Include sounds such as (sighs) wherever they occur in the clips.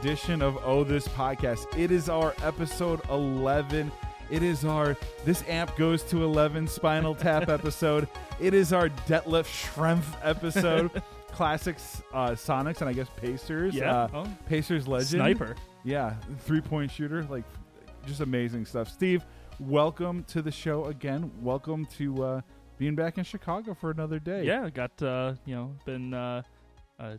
edition of Oh This Podcast. It is our episode 11. It is our This Amp Goes to 11 Spinal Tap (laughs) episode. It is our Detlef Schrempf episode. (laughs) Classics, uh, Sonics, and I guess Pacers. Yeah. Uh, Oh. Pacers legend. Sniper. Yeah, three point shooter. Like, just amazing stuff. Steve, welcome to the show again. Welcome to uh, being back in Chicago for another day. Yeah, got uh, you know been uh, uh,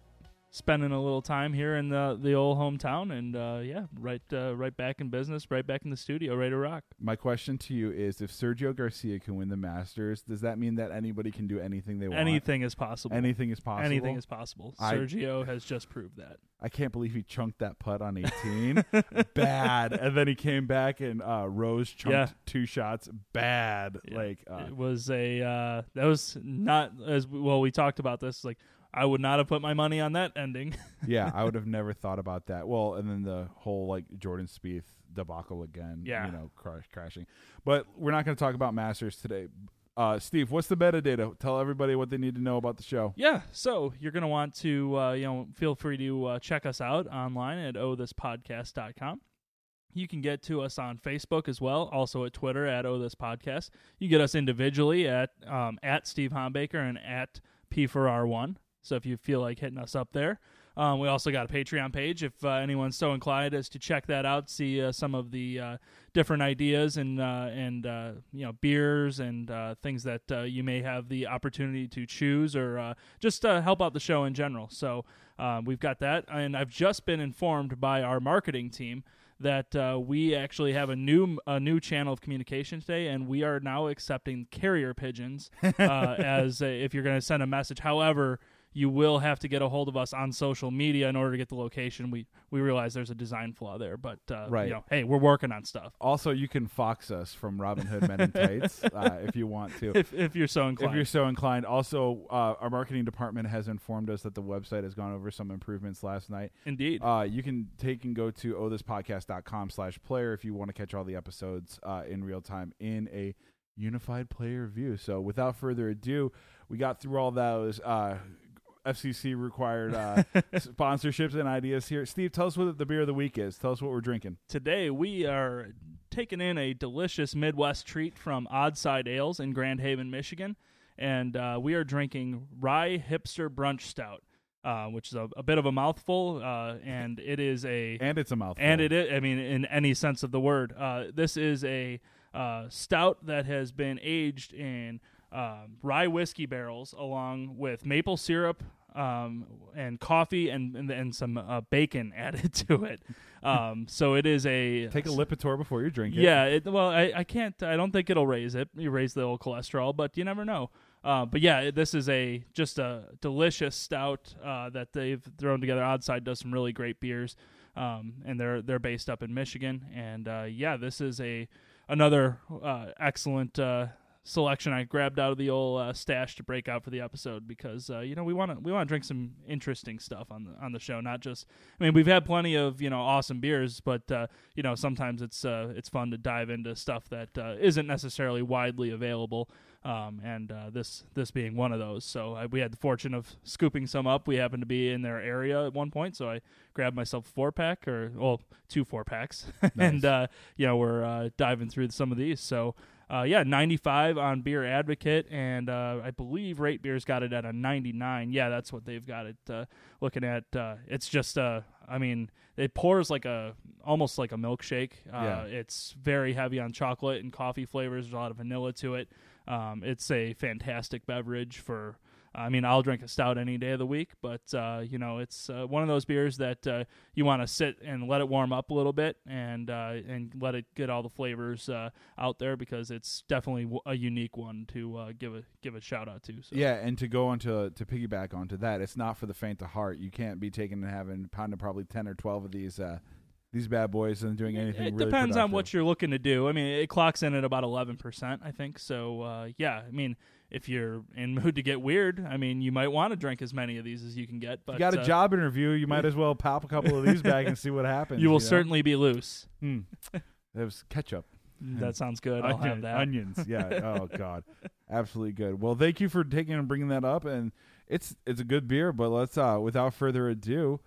spending a little time here in the the old hometown, and uh, yeah, right uh, right back in business, right back in the studio, ready to rock. My question to you is: If Sergio Garcia can win the Masters, does that mean that anybody can do anything they want? Anything is possible. Anything is possible. Anything is possible. I- Sergio has just proved that. I can't believe he chunked that putt on 18. (laughs) Bad. And then he came back and uh, Rose chunked Yeah. two shots. Bad. Yeah. Like, uh, it was a uh, that was not as well. We talked about this. Like I would not have put my money on that ending. (laughs) yeah, I would have never thought about that. Well, and then the whole like Jordan Spieth debacle again. Yeah. You know, crash, crashing. But we're not going to talk about Masters today. Uh, Steve, what's the metadata? Tell everybody what they need to know about the show. Yeah, so you're going to want to, uh, you know, feel free to uh, check us out online at ohthispodcast.com. You can get to us on Facebook as well, also at Twitter at ohthispodcast. You get us individually at um, at Steve Hombaker and at P4R1. So if you feel like hitting us up there. Um, we also got a Patreon page if uh, anyone's so inclined as to check that out, see uh, some of the uh, different ideas and uh, and uh, you know beers and uh, things that uh, you may have the opportunity to choose or uh, just uh, help out the show in general. So um, we've got that, and I've just been informed by our marketing team that uh, we actually have a new a new channel of communication today, and we are now accepting carrier pigeons uh, (laughs) as a, if you're going to send a message. However. You will have to get a hold of us on social media in order to get the location. We we realize there's a design flaw there, but uh, Right. You know, hey, we're working on stuff. Also, you can fox us from Robin Hood Men in (laughs) Tights uh, if you want to. If if you're so inclined. If you're so inclined. Also, uh, our marketing department has informed us that the website has gone over some improvements last night. Indeed. Uh, you can take and go to ohthispodcast.com slash player if you want to catch all the episodes uh, in real time in a unified player view. So without further ado, we got through all those uh, FCC required uh, (laughs) sponsorships and ideas here. Steve, tell us what the beer of the week is. Tell us what we're drinking. Today we are taking in a delicious Midwest treat from Oddside Ales in Grand Haven, Michigan, and uh, we are drinking Rye Hipster Brunch Stout, uh, which is a, a bit of a mouthful, uh, and it is a (laughs) And it's a mouthful. and it is, I mean, in any sense of the word, uh, this is a uh, stout that has been aged in um, rye whiskey barrels, along with maple syrup um, and coffee and and, and some uh, bacon (laughs) added to it. Um, so it is a Take a Lipitor before you drink it. yeah, it, well, I, I can't. I don't think it'll raise it. You raise the old cholesterol, but you never know. Uh, but yeah, this is a just a delicious stout uh, that they've thrown together. Oddside does some really great beers, um, and they're they're based up in Michigan. And uh, yeah, this is a another uh, excellent uh, selection I grabbed out of the old uh, stash to break out for the episode because uh, you know we want to we want to drink some interesting stuff on the on the show, not just. I mean, we've had plenty of you know awesome beers, but uh, you know sometimes it's uh, it's fun to dive into stuff that uh, isn't necessarily widely available. Um, and uh, this this being one of those, so I, we had the fortune of scooping some up. We happened to be in their area at one point, so I grabbed myself a four pack or well two four packs, (laughs) and uh, you know we're uh, diving through some of these. So uh, yeah, 95 on Beer Advocate, and uh, I believe Rate Beer's got it at a 99. Yeah, that's what they've got it uh, looking at. Uh, it's just, uh, I mean, it pours like a almost like a milkshake. Uh, Yeah. It's very heavy on chocolate and coffee flavors. There's a lot of vanilla to it. Um, it's a fantastic beverage for. I mean, I'll drink a stout any day of the week, but uh, you know, it's uh, one of those beers that uh, you want to sit and let it warm up a little bit, and uh, and let it get all the flavors uh, out there because it's definitely w- a unique one to uh, give a give a shout out to. So. Yeah, and to go on to to piggyback onto that, it's not for the faint of heart. You can't be taking and having pounding probably ten or twelve of these uh, these bad boys and doing anything. It really depends on what you're looking to do. I mean, it clocks in at about 11%, I think. So, uh, yeah, I mean, if you're in mood to get weird, I mean, you might want to drink as many of these as you can get. But you got a uh, job interview, you might as well pop a couple of these back and see what (laughs) happens. You will know? certainly be loose. Hmm. That was ketchup. That sounds good. I'll have that. Onions, yeah. (laughs) oh God, absolutely good. Well, thank you for taking and bringing that up. And it's it's a good beer, but let's uh without further ado,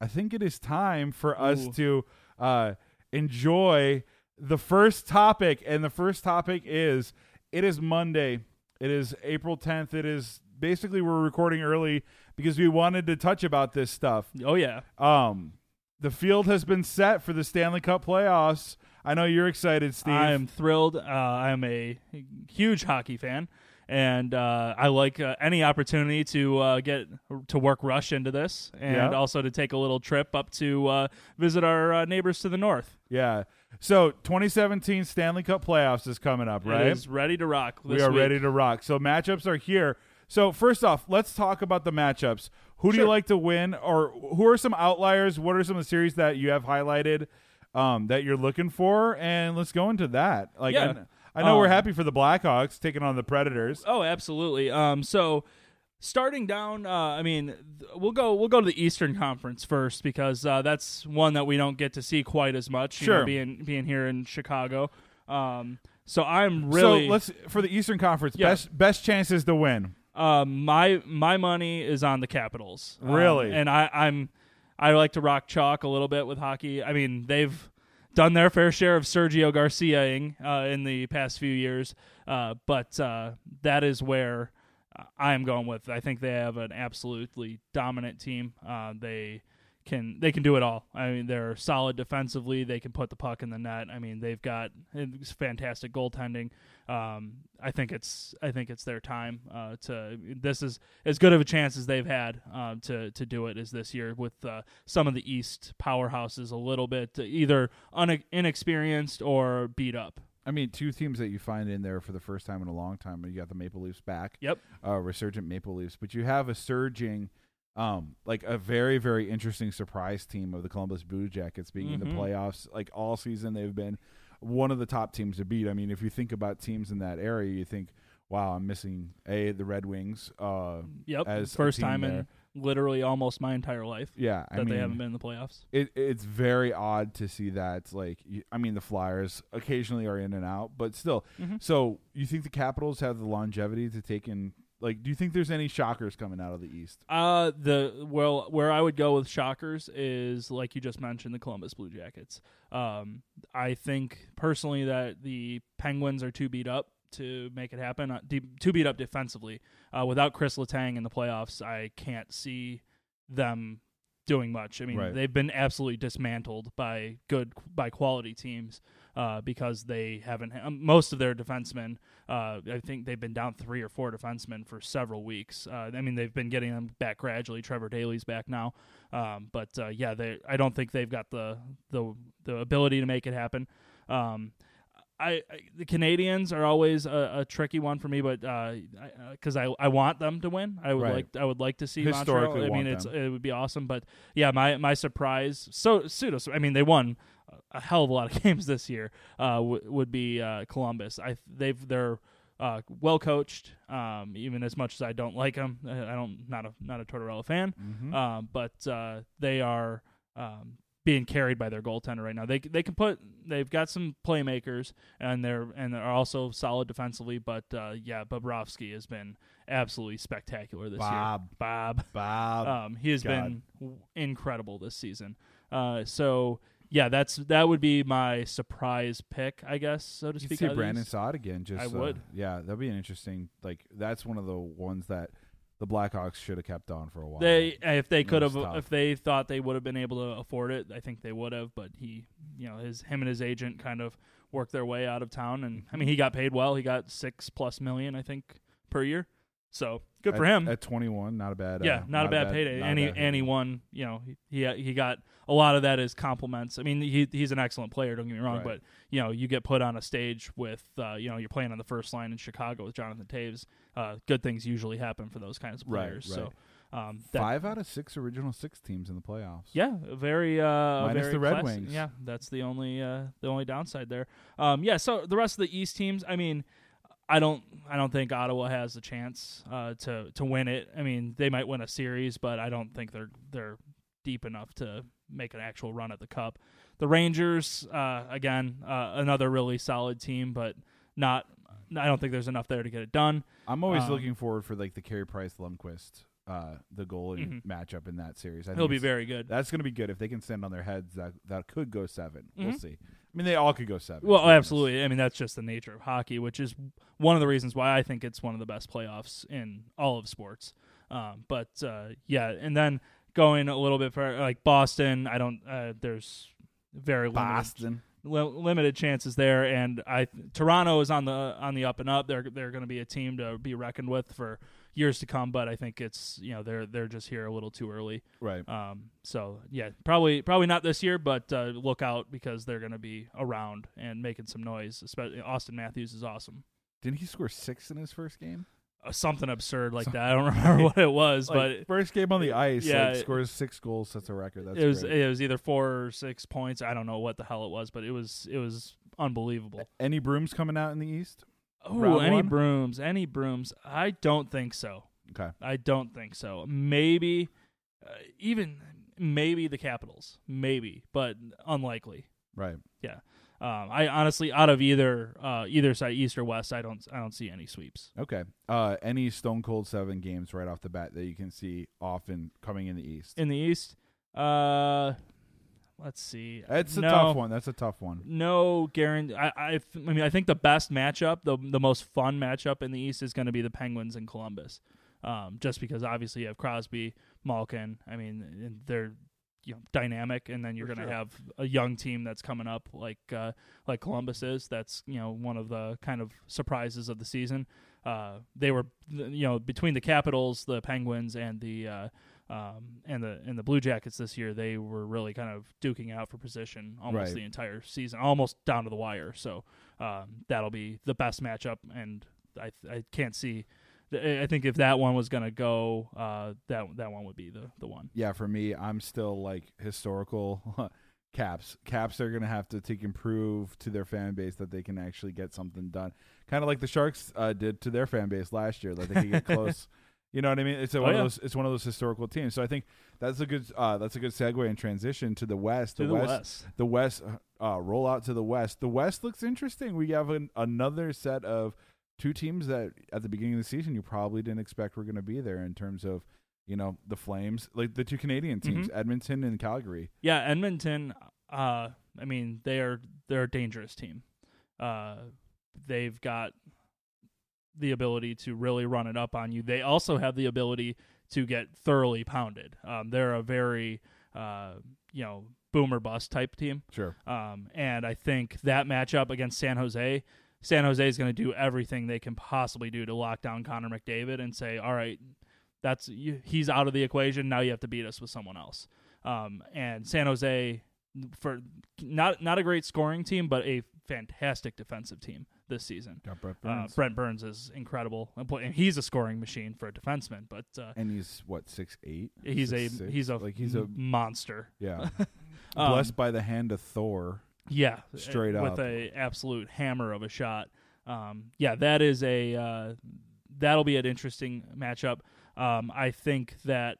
I think it is time for us to uh enjoy the first topic and the first topic is it is Monday. It is April 10th. It is basically we're recording early because we wanted to touch about this stuff. Oh yeah. Um the field has been set for the Stanley Cup playoffs. I know you're excited, Steve. I am thrilled. Uh, I'm a huge hockey fan, and uh, I like uh, any opportunity to uh, get to work rush into this, and Yeah. also to take a little trip up to uh, visit our uh, neighbors to the north. yeah. So 2017 Stanley Cup playoffs is coming up, right? It is ready to rock. we are week. ready to rock. So matchups are here. So first off, let's talk about the matchups. Who do you like to win, or who are some outliers? What are some of the series that you have highlighted um, that you're looking for? And let's go into that. Like, I Yeah. kn- I, know we're Um, happy for the Blackhawks taking on the Predators. Oh, absolutely. Um, so starting down, uh, I mean, th- we'll go we'll go to the Eastern Conference first because uh, that's one that we don't get to see quite as much. you know, Sure. being being here in Chicago. Um, so I'm really so let's for the Eastern Conference. Yeah. Best best chances to win. Um, my my money is on the Capitals. Um, Really? and I, I'm I like to rock chalk a little bit with hockey. I mean, they've done their fair share of Sergio Garciaing uh, in the past few years, uh, but uh, that is where I am going with. I think they have an absolutely dominant team. Uh, they can they can do it all. I mean, they're solid defensively. They can put the puck in the net. I mean, they've got fantastic goaltending. Um, I think it's I think it's their time uh, to. This is as good of a chance as they've had uh, to to do it as this year with uh, some of the East powerhouses a little bit either un- inexperienced or beat up. I mean, two teams that you find in there for the first time in a long time. You got the Maple Leafs back. Yep. uh, resurgent Maple Leafs, but you have a surging, um, like a very very interesting surprise team of the Columbus Blue Jackets being in the Mhm. playoffs. Like all season, they've been one of the top teams to beat. I mean, if you think about teams in that area, you think, wow, I'm missing a the Red Wings. Uh, Yep, As first time there. in literally almost my entire life yeah, I that mean, they haven't been in the playoffs. it, it's very odd to see that. Like, I mean, the Flyers occasionally are in and out, but still. Mhm. So, you think the Capitals have the longevity to take in? Like, do you think there's any shockers coming out of the East? Uh the well where I would go with shockers is like you just mentioned the Columbus Blue Jackets. Um I think personally that the Penguins are too beat up to make it happen. Uh, de- too beat up defensively. Uh, without Chris Letang in the playoffs, I can't see them doing much. I mean, Right. they've been absolutely dismantled by good by quality teams uh, because they haven't. Um, most of their defensemen, uh, I think they've been down three or four defensemen for several weeks. Uh, I mean, they've been getting them back gradually. Trevor Daley's back now, um, but uh, yeah, they. I don't think they've got the the the ability to make it happen. Um, I, I the Canadiens are always a, a tricky one for me, but because I, I want them to win, I would Right. like I would like to see Historically Montreal. I mean, it's them. it would be awesome, but yeah, my my surprise. So pseudo. I mean, they won a hell of a lot of (laughs) games this year. Uh, w- would be uh, Columbus. I they've they're uh, well coached. Um, even as much as I don't like them, I I don't not a not a Tortorella fan. Mm-hmm. Um, but uh, they are um, being carried by their goaltender right now. They they can put they've got some playmakers and they're and they're also solid defensively. But uh, yeah, Bobrovsky has been absolutely spectacular this Bob. year. Bob, Bob. um, he has God. been w- incredible this season. Uh, so yeah, that's that would be my surprise pick, I guess, so to You speak. see Brandon. Saad again. Just I uh, would. yeah, that'd be an interesting. Like that's one of the ones that the Blackhawks should have kept on for a while. They if they could have if they thought they would have been able to afford it, I think they would have. But he, you know, his him and his agent kind of worked their way out of town, and I mean he got paid well. He got six plus million, I think, per year. So good for At- him. at 21. Not a bad. yeah, uh, not, a bad payday. not And he bad and he won. You know, he he, he got a lot of that is compliments. I mean, he he's an excellent player. Don't get me wrong, Right. but you know, you get put on a stage with uh, you know you're playing on the first line in Chicago with Jonathan Toews. Uh, good things usually happen for those kinds of players. right. So. Um, that, Five out of six original six teams in the playoffs. yeah, very uh Minus very the Red classic- Wings. Yeah, that's the only uh the only downside there. Um yeah, so the rest of the East teams, I mean, I don't I don't think Ottawa has a chance uh to to win it. I mean, they might win a series, but I don't think they're they're deep enough to make an actual run at the cup. The Rangers uh again, uh another really solid team, but not I don't think there's enough there to get it done. I'm always Um, looking forward for like the Carey Price Lundqvist uh, the goalie Mhm. matchup in that series. I He'll think be very good. That's going to be good if they can stand on their heads. That that could go 7 we We'll Mhm. see. I mean, they all could go seven. Well, absolutely. I mean, that's just the nature of hockey, which is one of the reasons why I think it's one of the best playoffs in all of sports. Um, but uh, yeah, and then going a little bit for like Boston, I don't. Uh, there's very limited, li- limited chances there, and I Toronto is on the on the up and up. They're they're going to be a team to be reckoned with for years to come. But I think it's you know they're they're just here a little too early. Right. Um, so yeah, probably probably not this year, but uh, look out because they're going to be around and making some noise. Especially Auston Matthews is awesome. Didn't he score six in his first game? Uh, something absurd like that. I don't (laughs) remember what it was, Like, first game on the ice, Yeah, like, scores six goals, sets a record. That's it was great. it was either four or six points. I don't know what the hell it was, but it was it was unbelievable. Any brooms coming out in the East? Oh, any one? brooms? Any brooms? I don't think so. Okay. I don't think so. Maybe uh, even maybe the Capitals, maybe, but unlikely. Right. Um, I honestly, out of either uh, either side, East or West, I don't I don't see any sweeps. Okay. Uh, any Stone Cold Seven games right off the bat that you can see often coming in the East? In the East, uh, let's see. It's a no, tough one. That's a tough one. No guarantee. I, I I mean, I think the best matchup, the the most fun matchup in the East is going to be the Penguins and Columbus. Um, just because obviously you have Crosby, Malkin. I mean, they're you know dynamic, and then you're going to sure. have a young team that's coming up like uh, like Columbus is. That's you know one of the kind of surprises of the season. Uh, they were you know between the Capitals, the Penguins, and the uh, um, and the and the Blue Jackets this year, they were really kind of duking out for position almost Right. the entire season, almost down to the wire. So um, that'll be the best matchup, and I I can't see. I think if that one was going to go, uh, that that one would be the the one. Yeah, for me, I'm still like historical (laughs) caps. Caps are gonna have to take and prove to their fan base that they can actually get something done. Kind of like the Sharks uh, did to their fan base last year, that they could get (laughs) close. You know what I mean? It's a, Oh, one yeah. of those. It's one of those historical teams. So I think that's a good. Uh, that's a good segue and transition to the West. To the West. West. The West. Uh, roll out to the West. The West looks interesting. We have an, another set of two teams that at the beginning of the season you probably didn't expect were going to be there in terms of you know the Flames, like the two Canadian teams, Mm-hmm. Edmonton and Calgary. Yeah, Edmonton. Uh, I mean, they are they're a dangerous team. Uh, they've got the ability to really run it up on you. They also have the ability to get thoroughly pounded. Um, they're a very uh, you know boomer bust type team. Sure. Um, and I think that matchup against San Jose, San Jose is going to do everything they can possibly do to lock down Connor McDavid and say, all right, that's he's out of the equation. Now you have to beat us with someone else. Um, and San Jose, for not not a great scoring team, but a fantastic defensive team this season. Got Brett Uh, Brent Burns is incredible, and he's a scoring machine for a defenseman. But uh, and he's what six eight. he's a Six, six? he's a like he's a monster. yeah. (laughs) Um, Blessed by the hand of Thor. Yeah, Straight up. with a absolute hammer of a shot. Um, yeah, that is a uh, that'll be an interesting matchup. Um, I think that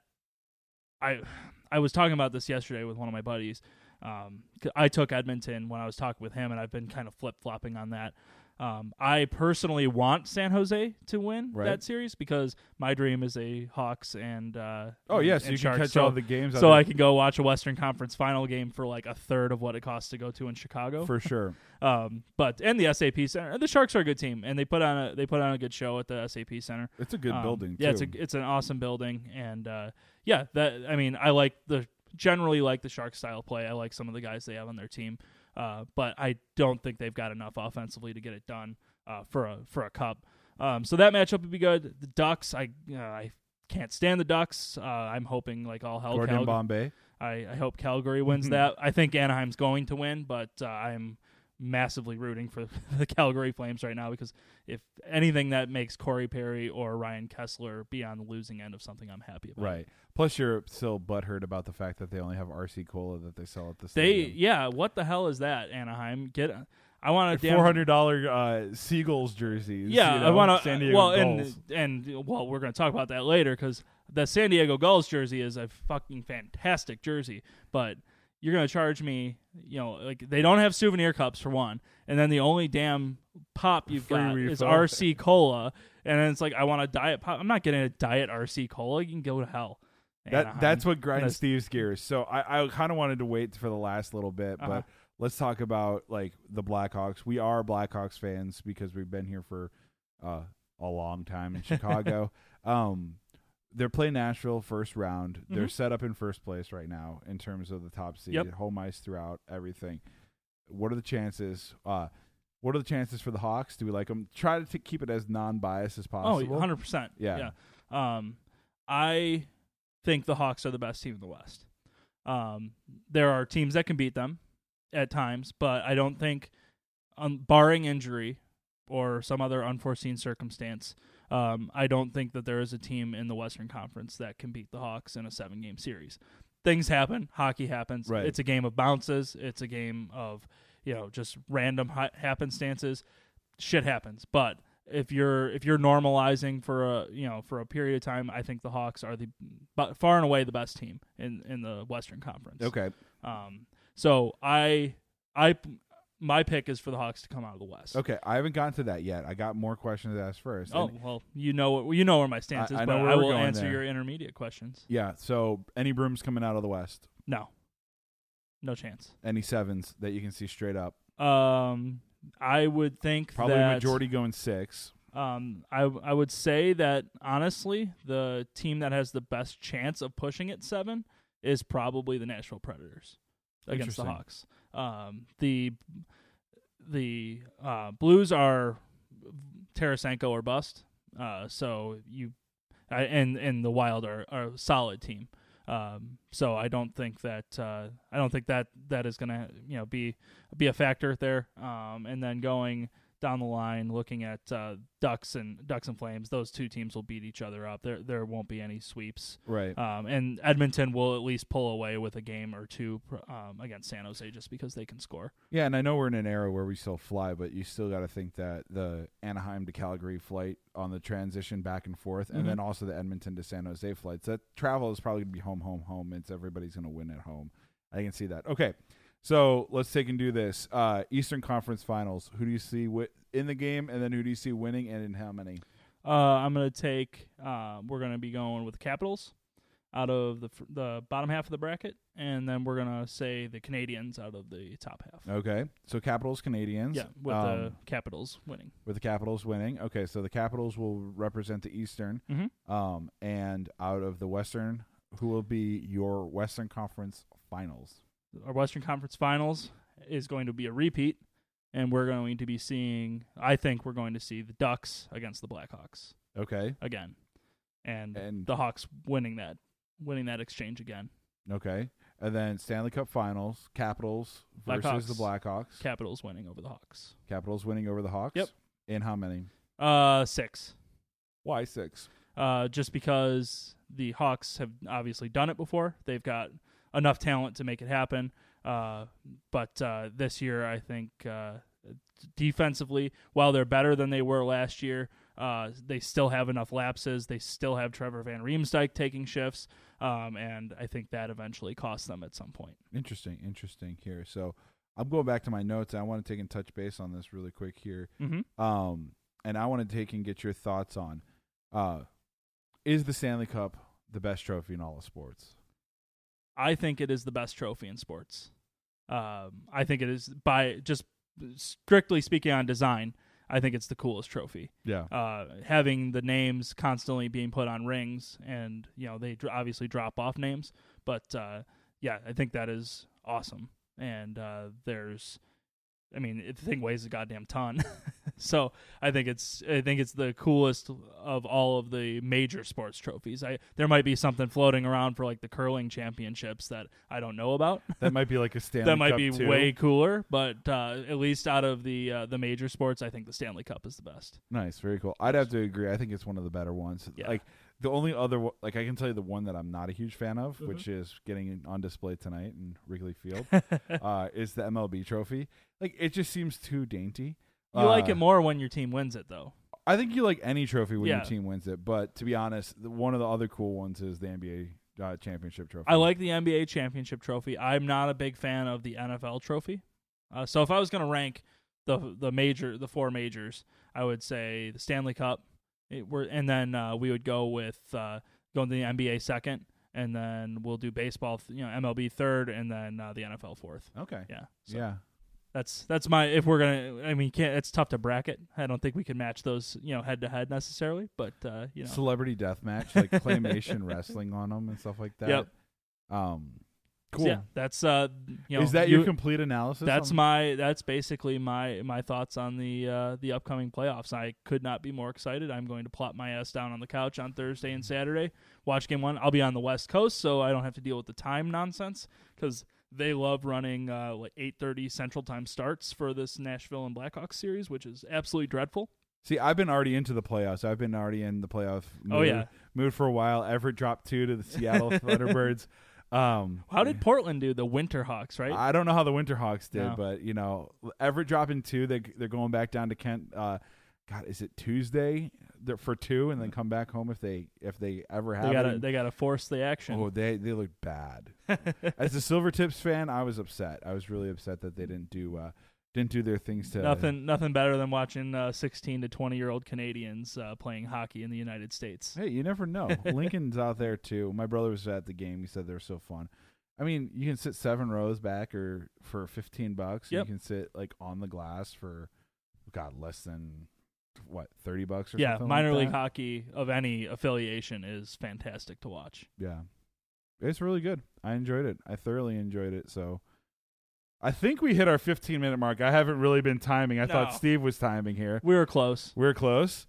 I (sighs) I was talking about this yesterday with one of my buddies. Um, I took Edmonton when I was talking with him, and I've been kind of flip flopping on that. Um, I personally want San Jose to win Right. that series because my dream is a Hawks and uh, Oh yes, yeah, so you Sharks. can catch So- all the games. so. I can go watch a Western Conference final game for like a third of what it costs to go to in Chicago. for sure. (laughs) Um, but and the SAP Center, the Sharks are a good team, and they put on a they put on a good show at the SAP Center. It's a good Um, building. Yeah, too. it's a it's an awesome building, and uh, yeah, that I mean, I like the generally like the Sharks style play. I like some of the guys they have on their team, uh, but I don't think they've got enough offensively to get it done uh, for a for a cup. Um, so that matchup would be good. The Ducks, I uh, I can't stand the Ducks. Uh, I'm hoping like all hell. Gordon Calgary- Bombay. I, I hope Calgary wins that. I think Anaheim's going to win, but uh, I'm massively rooting for (laughs) the Calgary Flames right now because if anything that makes Corey Perry or Ryan Kesler be on the losing end of something, I'm happy about. Right. Plus, you're still butthurt about the fact that they only have RC Cola that they sell at the They stadium. yeah, what the hell is that Anaheim? Get I want a four hundred dollar uh, Seagulls jerseys. Yeah, you I know, want San to. Diego Well, Gulls. and and well, we're going to talk about that later because the San Diego Gulls jersey is a fucking fantastic jersey. But you're going to charge me, you know, like they don't have souvenir cups for one, and then the only damn pop you've Free got is. RC Cola, And then it's like I want a diet pop. I'm not getting a diet RC cola. You can go to hell. That Anaheim. that's what grinds That's- Steve's gears. So I, I kind of wanted to wait for the last little bit, Uh-huh. but let's talk about like the Blackhawks. We are Blackhawks fans because we've been here for uh, a long time in (laughs) Chicago. um, they're playing Nashville first round. They're Mhm. set up in first place right now in terms of the top seed, Yep. home ice throughout everything. What are the chances? Uh, what are the chances for the Hawks? Do we like them? Try to t- keep it as non-biased as Oh, possible. 100 percent. Yeah. Yeah. Um, I think the Hawks are the best team in the West. Um, there are teams that can beat them at times, but I don't think, um, barring injury or some other unforeseen circumstance, um, I don't think that there is a team in the Western Conference that can beat the Hawks in a seven-game series. Things happen. Hockey happens. Right. It's a game of bounces. It's a game of you know just random ha- happenstances. Shit happens, but if you're if you're normalizing for a you know for a period of time, I think the Hawks are the but far and away the best team in in the Western Conference. Okay. Um. So I I my pick is for the Hawks to come out of the West. Okay, I haven't gotten to that yet. I got more questions to ask first. Oh And- well, you know you know where my stance I- is, I but I will answer there. your intermediate questions. yeah. So any brooms coming out of the West? No, no chance. Any sevens that you can see straight up? Um, I would think Probably that majority going six. Um, I I would say that honestly, the team that has the best chance of pushing it seven is probably the Nashville Predators against the Hawks. Um, the the uh, Blues are Tarasenko or bust. Uh, so you and and the Wild are, are a solid team. Um, so I don't think that uh, I don't think that that is going to you know be be a factor there. Um, and then going down the line, looking at uh, Ducks and Ducks and Flames, those two teams will beat each other up. There there won't be any sweeps. Right. Um, and Edmonton will at least pull away with a game or two um, against San Jose just because they can score. Yeah, and I know we're in an era where we still fly, but you still got to think that the Anaheim to Calgary flight on the transition back and forth, and Mhm. then also the Edmonton to San Jose flights. That travel is probably going to be home, home, home. It's everybody's going to win at home. I can see that. Okay, so let's take and do this. Uh, Eastern Conference Finals. Who do you see wi- in the game, and then who do you see winning, and in how many? Uh, I'm gonna take. Uh, we're gonna be going with the Capitals out of the fr- the bottom half of the bracket, and then we're gonna say the Canadiens out of the top half. Okay, so Capitals, Canadiens. Yeah, with um, the Capitals winning. with the Capitals winning. Okay, so the Capitals will represent the Eastern. Mm-hmm. Um, and out of the Western, who will be your Western Conference Finals? Our Western Conference Finals is going to be a repeat, and we're going to be seeing. I think we're going to see the Ducks against the Blackhawks Okay, again, and, And- the Hawks winning that winning that exchange again. okay, and then Stanley Cup Finals, Capitals versus the Blackhawks. Capitals winning over the Hawks. Capitals winning over the Hawks. Yep. In how many? Uh, six. Why six? uh, just because the Hawks have obviously done it before. They've got enough talent to make it happen. Uh, but uh, this year, I think uh, defensively, while they're better than they were last year, uh, they still have enough lapses. They still have Trevor Van Riemsdyk taking shifts, um, and I think that eventually costs them at some point. Interesting, interesting here. So I'm going back to my notes. I want to take and touch base on this really quick here. Mm-hmm. Um, and I want to take and get your thoughts on uh, is the Stanley Cup the best trophy in all of sports? I think it is the best trophy in sports. Um, I think it is by just strictly speaking on design. I think it's the coolest trophy. Yeah. Uh, having the names constantly being put on rings, and you know they dr- obviously drop off names, but uh, yeah, I think that is awesome. And uh, there's, I mean, the thing weighs a goddamn ton, (laughs) so I think it's I think it's the coolest of all of the major sports trophies. I there might be something floating around for like the curling championships that I don't know about. (laughs) That might be like a (laughs) Stanley that might Cup be too. way cooler, but uh, at least out of the uh, the major sports, I think the Stanley Cup is the best. Nice, very cool. I'd have to agree. I think it's one of the better ones. Yeah. Like the only other, like I can tell you the one that I'm not a huge fan of, Mhm. which is getting on display tonight in Wrigley Field, (laughs) uh, is the MLB trophy. Like it just seems too dainty. You like Uh, it more when your team wins it, though. I think you like any trophy when Yeah. your team wins it, but to be honest, the, one of the other cool ones is the NBA uh, championship trophy. I like the NBA championship trophy. I'm not a big fan of the NFL trophy. Uh, so if I was going to rank the the major the four majors, I would say the Stanley Cup, it, we're and then uh, we would go with uh, going to the NBA second, and then we'll do baseball, th- you know, MLB third, and then uh, the NFL fourth. Okay. Yeah. So Yeah. That's that's my if we're gonna. I mean, can't it's tough to bracket. I don't think we can match those, you know, head to head necessarily. But uh, you know, Celebrity death match, like claymation (laughs) wrestling on them and stuff like that. Yep. Um, cool. yeah, that's uh, you know, Is that you- your complete analysis? That's my that's basically my my thoughts on the uh, the upcoming playoffs. I could not be more excited. I'm going to plop my ass down on the couch on Thursday and Saturday, watch game one. I'll be on the West Coast, so I don't have to deal with the time nonsense because they love running uh, like 8:30 Central Time starts for this Nashville and Blackhawks series, which is absolutely dreadful. See, I've been already into the playoffs. I've been already in the playoff. Mood, Oh, yeah. mood for a while. Everett dropped two to the Seattle (laughs) Thunderbirds. Um, How did Portland do? The Winterhawks, right? I don't know how the Winterhawks did, No. but you know, Everett dropping two. They they're going back down to Kent. Uh, God, is it Tuesday for two, and then come back home if they if they ever have they it? gotta they gotta force the action. Oh, they they look bad. (laughs) As a Silvertips fan, I was upset. I was really upset that they didn't do uh, didn't do their things to Nothing, nothing better than watching uh, 16 to 20 year old Canadians uh, playing hockey in the United States. Hey, you never know. (laughs) Lincoln's out there too. My brother was at the game. He said they're so fun. I mean, you can sit seven rows back or for fifteen bucks. Yep. You can sit like on the glass for God less than what thirty bucks or Yeah, minor like league that. hockey of any affiliation is fantastic to watch. Yeah, it's really good. I enjoyed it. I thoroughly enjoyed it. So. I think we hit our 15 minute mark. I haven't really been timing. I thought Steve was timing here. We were close. We're close.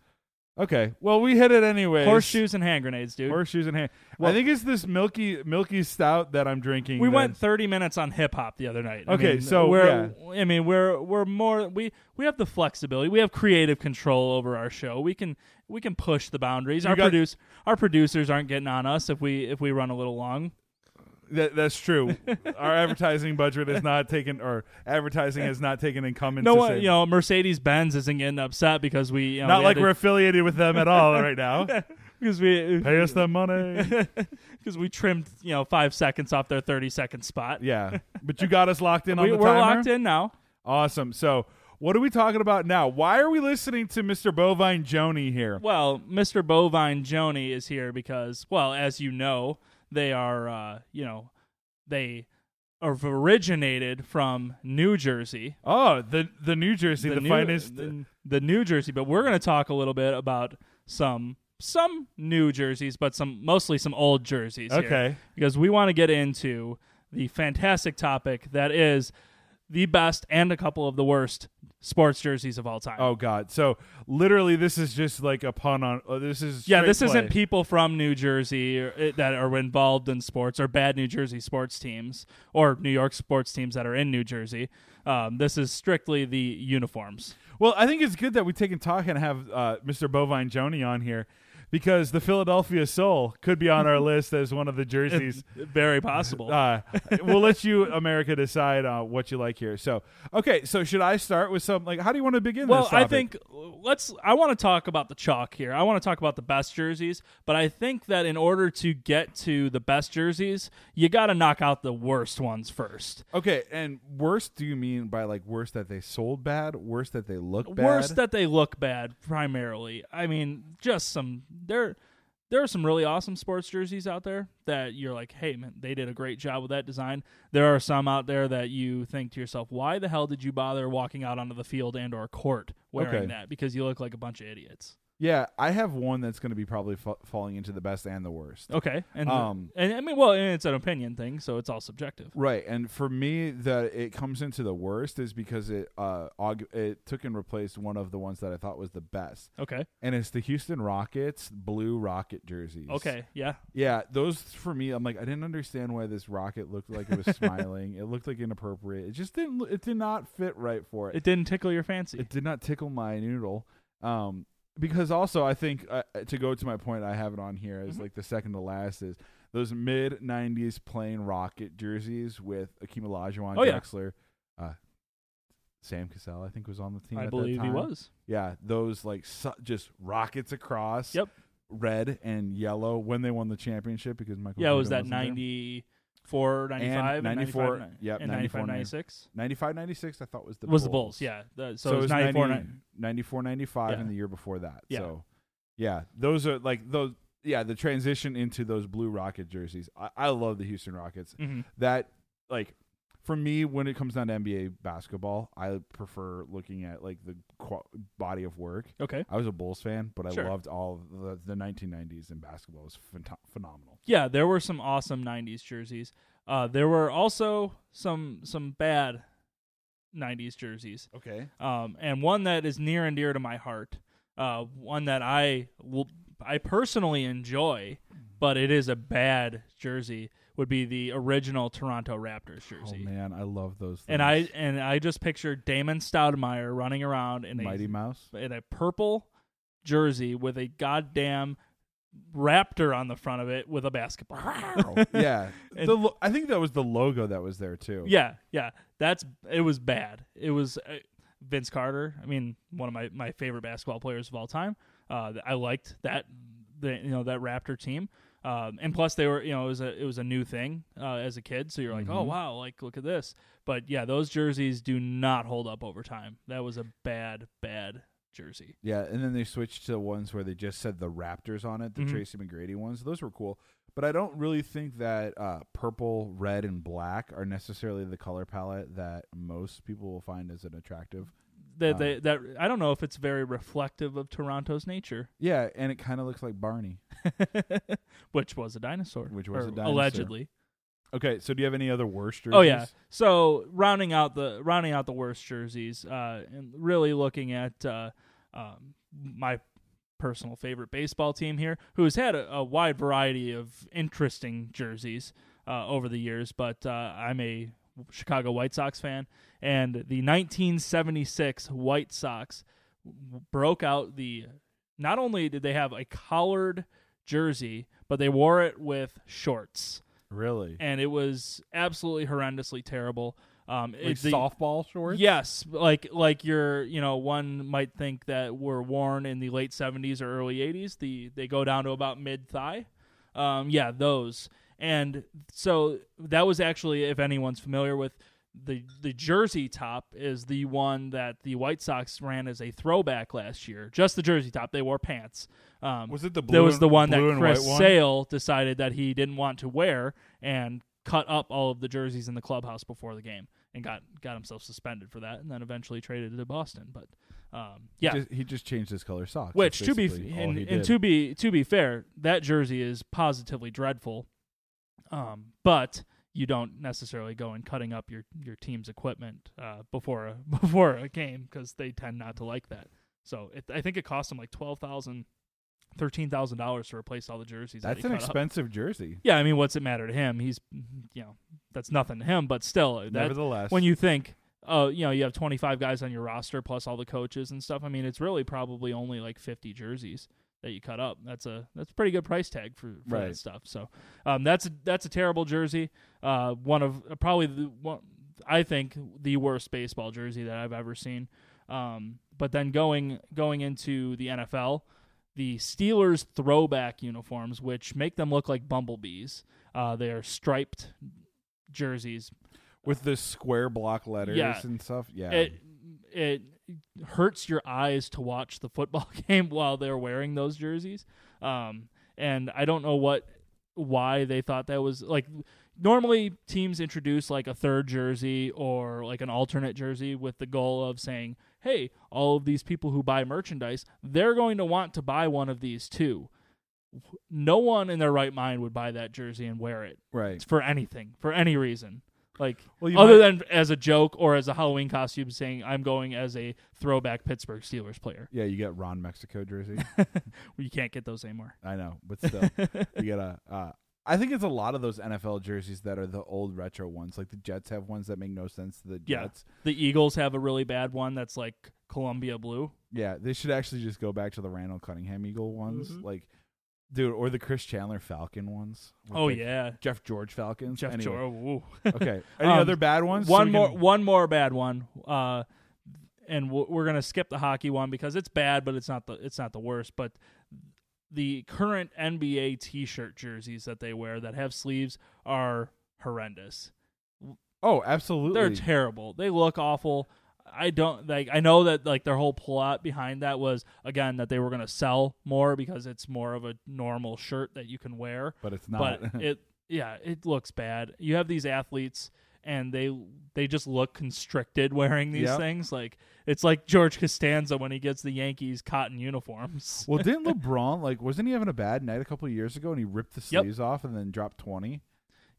Okay. Well, we hit it anyway. Horseshoes and hand grenades, dude. Horseshoes and hand. Well- I think it's this milky milky stout that I'm drinking. we that- went 30 minutes on hip hop the other night. I Okay, mean, so, we're I mean we're we're more we we have the flexibility. We have creative control over our show. We can we can push the boundaries. You our got- produce our producers aren't getting on us if we if we run a little long. That, that's true. (laughs) Our advertising budget is not taken, or advertising has not taken incumbents. No one, you know, Mercedes Benz isn't getting upset because we you know, not we like we're affiliated with them at all right now. (laughs) because we (laughs) Pay us the money. because we trimmed you know five seconds off their 30 second spot. Yeah, but you got us locked in we, on the we're timer. locked in now. Awesome. So, what are we talking about now? Why are we listening to Mr. Bovine Joni here? Well, Mr. Bovine Joni is here because, well, as you know, they are, uh, you know, they have originated from New Jersey, Oh, the the New Jersey, the, New, finest. the, the New Jersey. But we're going to talk a little bit about some some New Jerseys, but some mostly some old jerseys. here. okay. because we want to get into the fantastic topic that is the best and a couple of the worst sports jerseys of all time. Oh God. So literally, this is just like a pun on. Uh, this is yeah, this play. isn't people from New Jersey or, uh, that are involved in sports or bad New Jersey sports teams or New York sports teams that are in New Jersey. Um, this is strictly the uniforms. Well, I think it's good that we take and talk and have uh, Mr. Bovine Joni on here because the Philadelphia Soul could be on our list as one of the (laughs) jerseys. Very possible. Uh, we'll let you, America, decide uh, what you like here. So, okay, so should I start with some like? How do you want to begin? Well, I think let's. I want to talk about the chalk here. I want to talk about the best jerseys, but I think that in order to get to the best jerseys, you got to knock out the worst ones first. Okay, and worst? Do you mean by like worst that they sold bad, worst that they look bad? Worst that they look bad, primarily. I mean, just some. There, there are some really awesome sports jerseys out there that you're like, hey man, they did a great job with that design. There are some out there that you think to yourself, why the hell did you bother walking out onto the field and or court wearing Okay. that? Because you look like a bunch of idiots. Yeah, I have one that's going to be probably fa- falling into the best and the worst. Okay, and Um, and I mean, well, and it's an opinion thing, so it's all subjective. Right, and for me, that it comes into the worst is because it uh aug- it took and replaced one of the ones that I thought was the best, Okay, and it's the Houston Rockets blue Rocket jerseys. okay, yeah, yeah, those for me, I'm like I didn't understand why this rocket looked like it was smiling. It looked like inappropriate. It just didn't. It did not fit right for it. it didn't tickle your fancy. It did not tickle my noodle. Um, because also I think uh, to go to my point, I have it on here as Mhm. like the second to last is those mid '90s plain rocket jerseys with Akeem Olajuwon, Oh, yeah. Drexler, uh, Sam Cassell, I think was on the team. I believe he was. Yeah, those like su- just rockets across. Yep. Red and yellow when they won the championship because Michael. Yeah, it was that wasn't there. 94, 95, 94, 95, yep, and 94, 95, 96 95, 96, I thought was the was the Bulls. Bulls. Yeah, The- so, So, it was it was 94, 90 94, 95, Yeah. and the year before that. Yeah. So, Yeah, those are like those. Yeah, the transition into those blue Rocket jerseys. I, I love the Houston Rockets. Mhm. That like for me, when it comes down to NBA basketball, I prefer looking at like the qu- body of work. Okay. I was a Bulls fan, but I Sure. loved all the, the 1990s in basketball. It was pheno- phenomenal. Yeah, there were some awesome '90s jerseys. Uh, there were also some some bad '90s jerseys. Okay. um, and one that is near and dear to my heart. Uh, one that I will, I personally enjoy, but it is a bad jersey. Would be the original Toronto Raptors jersey. Oh man, I love those. Things. and I and I just pictured Damon Stoudamire running around in Mighty a Mouse. in a purple jersey with a goddamn raptor on the front of it with a basketball. (laughs) yeah, And- the lo- I think that was the logo that was there too. Yeah, yeah. That's it was bad. It was uh, Vince Carter. I mean, one of my, my favorite basketball players of all time. Uh, I liked that the you know that Raptor team. Um, and plus they were you know it was a it was a new thing uh, as a kid, so you're like, oh Mhm. wow, like look at this. But yeah, those jerseys do not hold up over time. That was a bad bad jersey. Yeah, and then they switched to the ones where they just said the Raptors on it, the Mhm. Tracy McGrady ones. Those were cool, but I don't really think that uh, purple, red, and black are necessarily the color palette that most people will find as an attractive. That Um, they that I don't know if it's very reflective of Toronto's nature, Yeah, and it kind of looks like Barney. (laughs) which was a dinosaur, Which was a dinosaur. allegedly. Okay, so do you have any other worst jerseys? Oh yeah. So rounding out the rounding out the worst jerseys, uh, and really looking at uh, um, my personal favorite baseball team here, who has had a, a wide variety of interesting jerseys uh, over the years, but uh, I'm a Chicago White Sox fan, and the 1976 White Sox broke out the. Not only did they have a collared jersey, but they wore it with shorts Really? and it was absolutely horrendously terrible. Um, Like it's the- softball shorts? Yes, like like your you know one might think that were worn in the late seventies or early eighties. The they go down to about mid thigh. Um, yeah, those. And so that was actually, if anyone's familiar with the the jersey top, is the one that the White Sox ran as a throwback last year. Just the jersey top. They wore pants. Um, Was it the blue? there was the one that Chris? Sale decided that he didn't want to wear and cut up all of the jerseys in the clubhouse before the game and got got himself suspended for that and then eventually traded to Boston. But um, yeah, He just, he just changed his color socks. which to be and, and to be to be fair, that jersey is positively dreadful. Um, but you don't necessarily go and cutting up your your team's equipment uh, before a (laughs) before a game because they tend not to like that. So it, I think it cost them like twelve thousand, thirteen thousand dollars to replace all the jerseys. That's he an cut up. expensive jersey. Yeah, I mean, what's it matter to him? He's, you know, that's nothing to him. But still, that Nevertheless, when you think, oh, you know, you have 25 guys on your roster plus all the coaches and stuff. I mean, it's really probably only like 50 jerseys that you cut up. That's a that's a pretty good price tag for, for Right. that stuff. So, um, that's a, that's a terrible jersey. Uh, one of uh, probably the one I think the worst baseball jersey that I've ever seen. Um, but then going going into the NFL, the Steelers throwback uniforms, which make them look like bumblebees. Uh, they are striped jerseys. with the square block letters Yeah. and stuff. Yeah, It it hurts your eyes to watch the football (laughs) game while they're wearing those jerseys. Um, and I don't know what why they thought that was like. Normally, teams introduce like a third jersey or like an alternate jersey with the goal of saying, "Hey, all of these people who buy merchandise, they're going to want to buy one of these too." No one in their right mind would buy that jersey and wear it right. for anything, for any reason. Like Well, other might- than as a joke or as a Halloween costume, saying I'm going as a throwback Pittsburgh Steelers player. yeah, you get Ron Mexico jersey. (laughs) you can't get those anymore. I know, but still, you get a. (laughs) Uh, I think it's a lot of those NFL jerseys that are the old retro ones. Like the Jets have ones that make no sense to the Yeah. Jets. The Eagles have a really bad one that's like Columbia blue. Yeah, they should actually just go back to the Randall Cunningham Eagle ones, Mhm. like, dude, or the Chris Chandler Falcon ones. with, Oh like, yeah, Jeff George Falcons. Jeff anyway. George. Okay, any Um, other bad ones? So one we more, can- one more bad one. Uh, and w- we're gonna skip the hockey one because it's bad, but it's not the it's not the worst. But the current NBA T-shirt jerseys that they wear that have sleeves are horrendous. Oh, absolutely. They're terrible. They look awful. I don't like. I know that like their whole plot behind that was again that they were going to sell more because it's more of a normal shirt that you can wear. but it's not. But (laughs) it, yeah, it looks bad. You have these athletes and they they just look constricted (laughs) wearing these Yep. things. Like it's like George Costanza when he gets the Yankees cotton uniforms. well, didn't (laughs) LeBron like wasn't he having a bad night a couple of years ago and he ripped the Yep. sleeves off and then dropped twenty?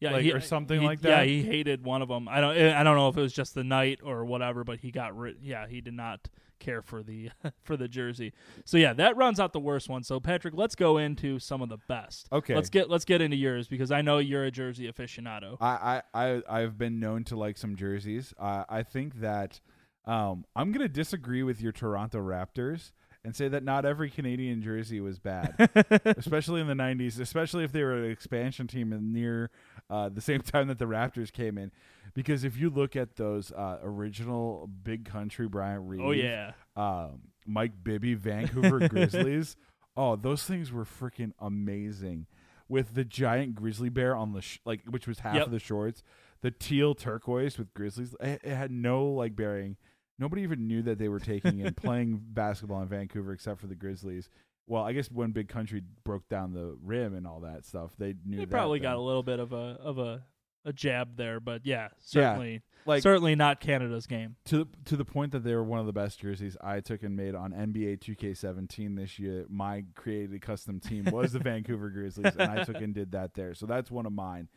Yeah, like, he- or something he- like Yeah, he hated one of them. I don't I don't know if it was just the night or whatever, but he got rid. Yeah, he did not care for the (laughs) for the jersey. So yeah, that runs out the worst one. So Patrick, let's go into some of the best. Okay. Let's get let's get into yours because I know you're a jersey aficionado. I, I, I I've been known to like some jerseys. Uh, I think that um, I'm going to disagree with your Toronto Raptors and say that not every Canadian jersey was bad, (laughs) especially in the 90s, especially if they were an expansion team and near uh, the same (laughs) time that the Raptors came in. Because if you look at those uh, original Big Country Bryant Reeves, Oh yeah. um, Mike Bibby, Vancouver (laughs) Grizzlies. Oh, those things were freaking amazing. With the giant grizzly bear on the sh- like, which was half Yep. of the shorts, the teal turquoise with grizzlies. It, it had no like bearing. Nobody even knew that they were taking and (laughs) playing basketball in Vancouver except for the Grizzlies. Well, I guess when Big Country broke down the rim and all that stuff, they knew. they probably then. got a little bit of a of a a jab there, but yeah, certainly like certainly not Canada's game. to the, to the point that they were one of the best jerseys I took and made on NBA 2K17 this year. My created custom team was the (laughs) Vancouver Grizzlies, and I took and did that there. So that's one of mine.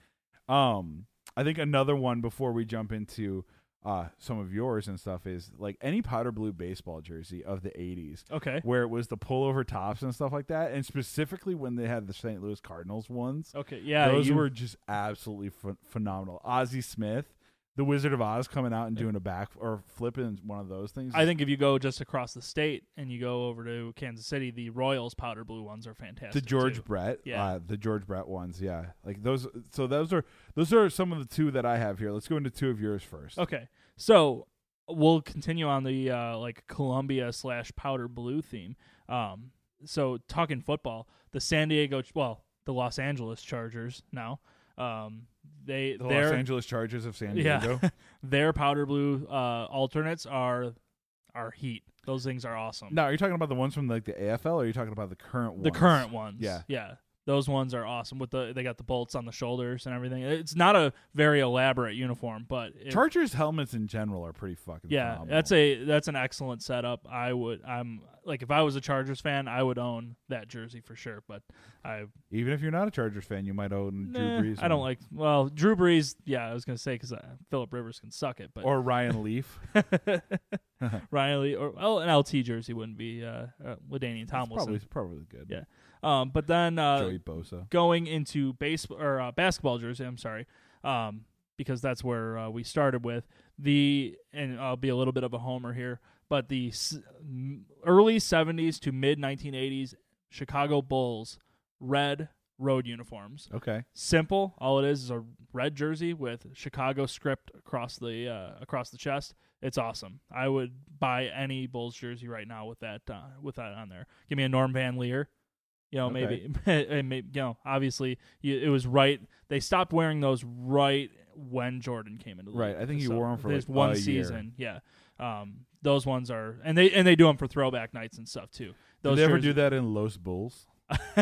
Um, I think another one before we jump into uh, some of yours and stuff is like any powder blue baseball jersey of the 80s. Okay. Where it was the pullover tops and stuff like that, and specifically when they had the St. Louis Cardinals ones, Okay. Yeah. those you- were just absolutely ph- phenomenal. Ozzie Smith, the Wizard of Oz, coming out and doing a back or flipping one of those things. I think if you go just across the state and you go over to Kansas City, the Royals powder blue ones are fantastic. the George too. Brett, Yeah. uh, the George Brett ones, yeah, like those. So those are those are some of the two that I have here. Let's go into two of yours first. Okay. So we'll continue on the uh, like Columbia slash powder blue theme. Um, so talking football, the San Diego, well, the Los Angeles Chargers now. Um, they The they're Los Angeles Chargers of San Yeah. Diego. (laughs) their powder blue uh, alternates are are heat. Those things are awesome. now, are you talking about the ones from like the AFL, or are you talking about the current ones? the current ones. Yeah. yeah. Those ones are awesome with the they got the bolts on the shoulders and everything. It's not a very elaborate uniform, but it, Chargers helmets in general are pretty fucking. yeah, phenomenal. that's a that's an excellent setup. I would I'm like if I was a Chargers fan, I would own that jersey for sure. But I even if you're not a Chargers fan, you might own nah, Drew Brees. I don't one. like well Drew Brees. Yeah, I was gonna say because uh, Philip Rivers can suck it, but or Ryan Leaf. (laughs) Ryan Leaf or well an LT jersey wouldn't be uh, uh LaDainian That's Tomlinson. probably probably good. Yeah. Um, but then uh, Joey Bosa. going into base or uh, basketball jersey. I'm sorry, um, because that's where uh, we started with the. And I'll be a little bit of a homer here, but the s- early '70s to mid 1980s Chicago Bulls red road uniforms. Okay. Simple. All it is is a red jersey with Chicago script across the uh, across the chest. It's awesome. I would buy any Bulls jersey right now with that uh, with that on there. Give me a Norm Van Lier. You know, Okay. maybe, (laughs) maybe you know, obviously, you, it was right. They stopped wearing those right when Jordan came into the Right, league. I think he So them for, like, one a year. season. Yeah, um, those ones are, and they and they do them for throwback nights and stuff too. Did they ever jerseys- do that in Los Bulls? (laughs)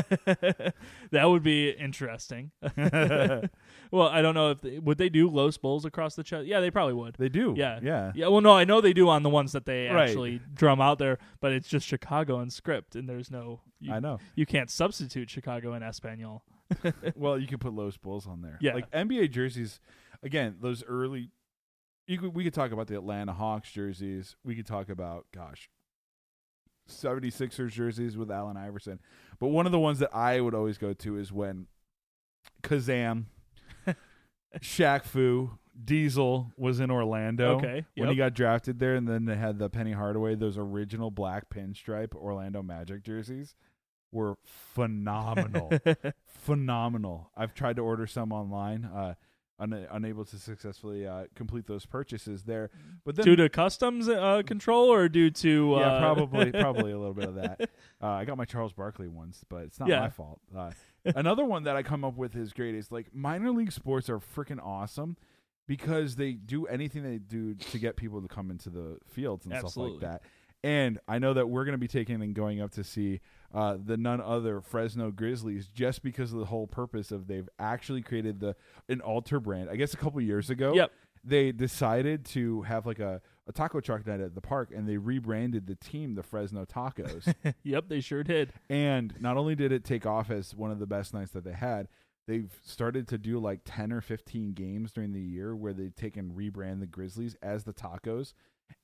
that would be interesting. (laughs) well, I don't know if they, would they do Los Bulls across the chest. Yeah, they probably would. They do. Yeah. Yeah. Yeah, well, no, I know they do on the ones that they Right. actually drum out there, but it's just Chicago and script, and there's no you, I know. you can't substitute Chicago and Espanol. (laughs) well, you could put Los Bulls on there. Yeah. Like NBA jerseys, again, those early. You could, we could talk about the Atlanta Hawks jerseys. We could talk about, gosh, 76ers jerseys with Allen Iverson. But one of the ones that I would always go to is when Kazam, (laughs) Shaq Fu, Diesel was in Orlando. Okay, When yep. he got drafted there, and then they had the Penny Hardaway, those original black pinstripe Orlando Magic jerseys were phenomenal (laughs) phenomenal. I've tried to order some online, uh, un- unable to successfully uh, complete those purchases there. But then, due to customs uh, control or due to uh, yeah, probably (laughs) probably a little bit of that. Uh, I got my Charles Barkley ones, but it's not Yeah. my fault. Uh, another one that I come up with is great is like minor league sports are freaking awesome because they do anything they do to get people to come into the fields and Absolutely. stuff like that. And I know that we're going to be taking and going up to see uh, the none other Fresno Grizzlies just because of the whole purpose of they've actually created the an alter brand. I guess a couple years ago, Yep. they decided to have like a, a taco truck night at the park, and they rebranded the team the Fresno Tacos. (laughs) yep, they sure did. and not only did it take off as one of the best nights that they had, they've started to do like 10 or 15 games during the year where they take and rebrand the Grizzlies as the Tacos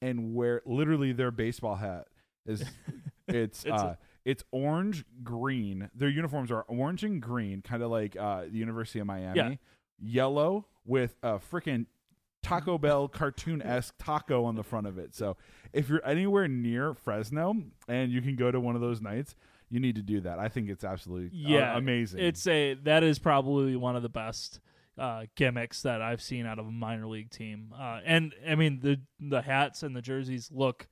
and where literally their baseball hat is (laughs) it's, It's a- uh it's orange green. Their uniforms are orange and green, kind of like uh the University of Miami. Yeah. Yellow with a freaking Taco Bell cartoon esque taco on the front of it. So if you're anywhere near Fresno and you can go to one of those nights, you need to do that. I think it's absolutely uh, Yeah, amazing. It's a that is probably one of the best uh, gimmicks that I've seen out of a minor league team. Uh, and I mean the the hats and the jerseys look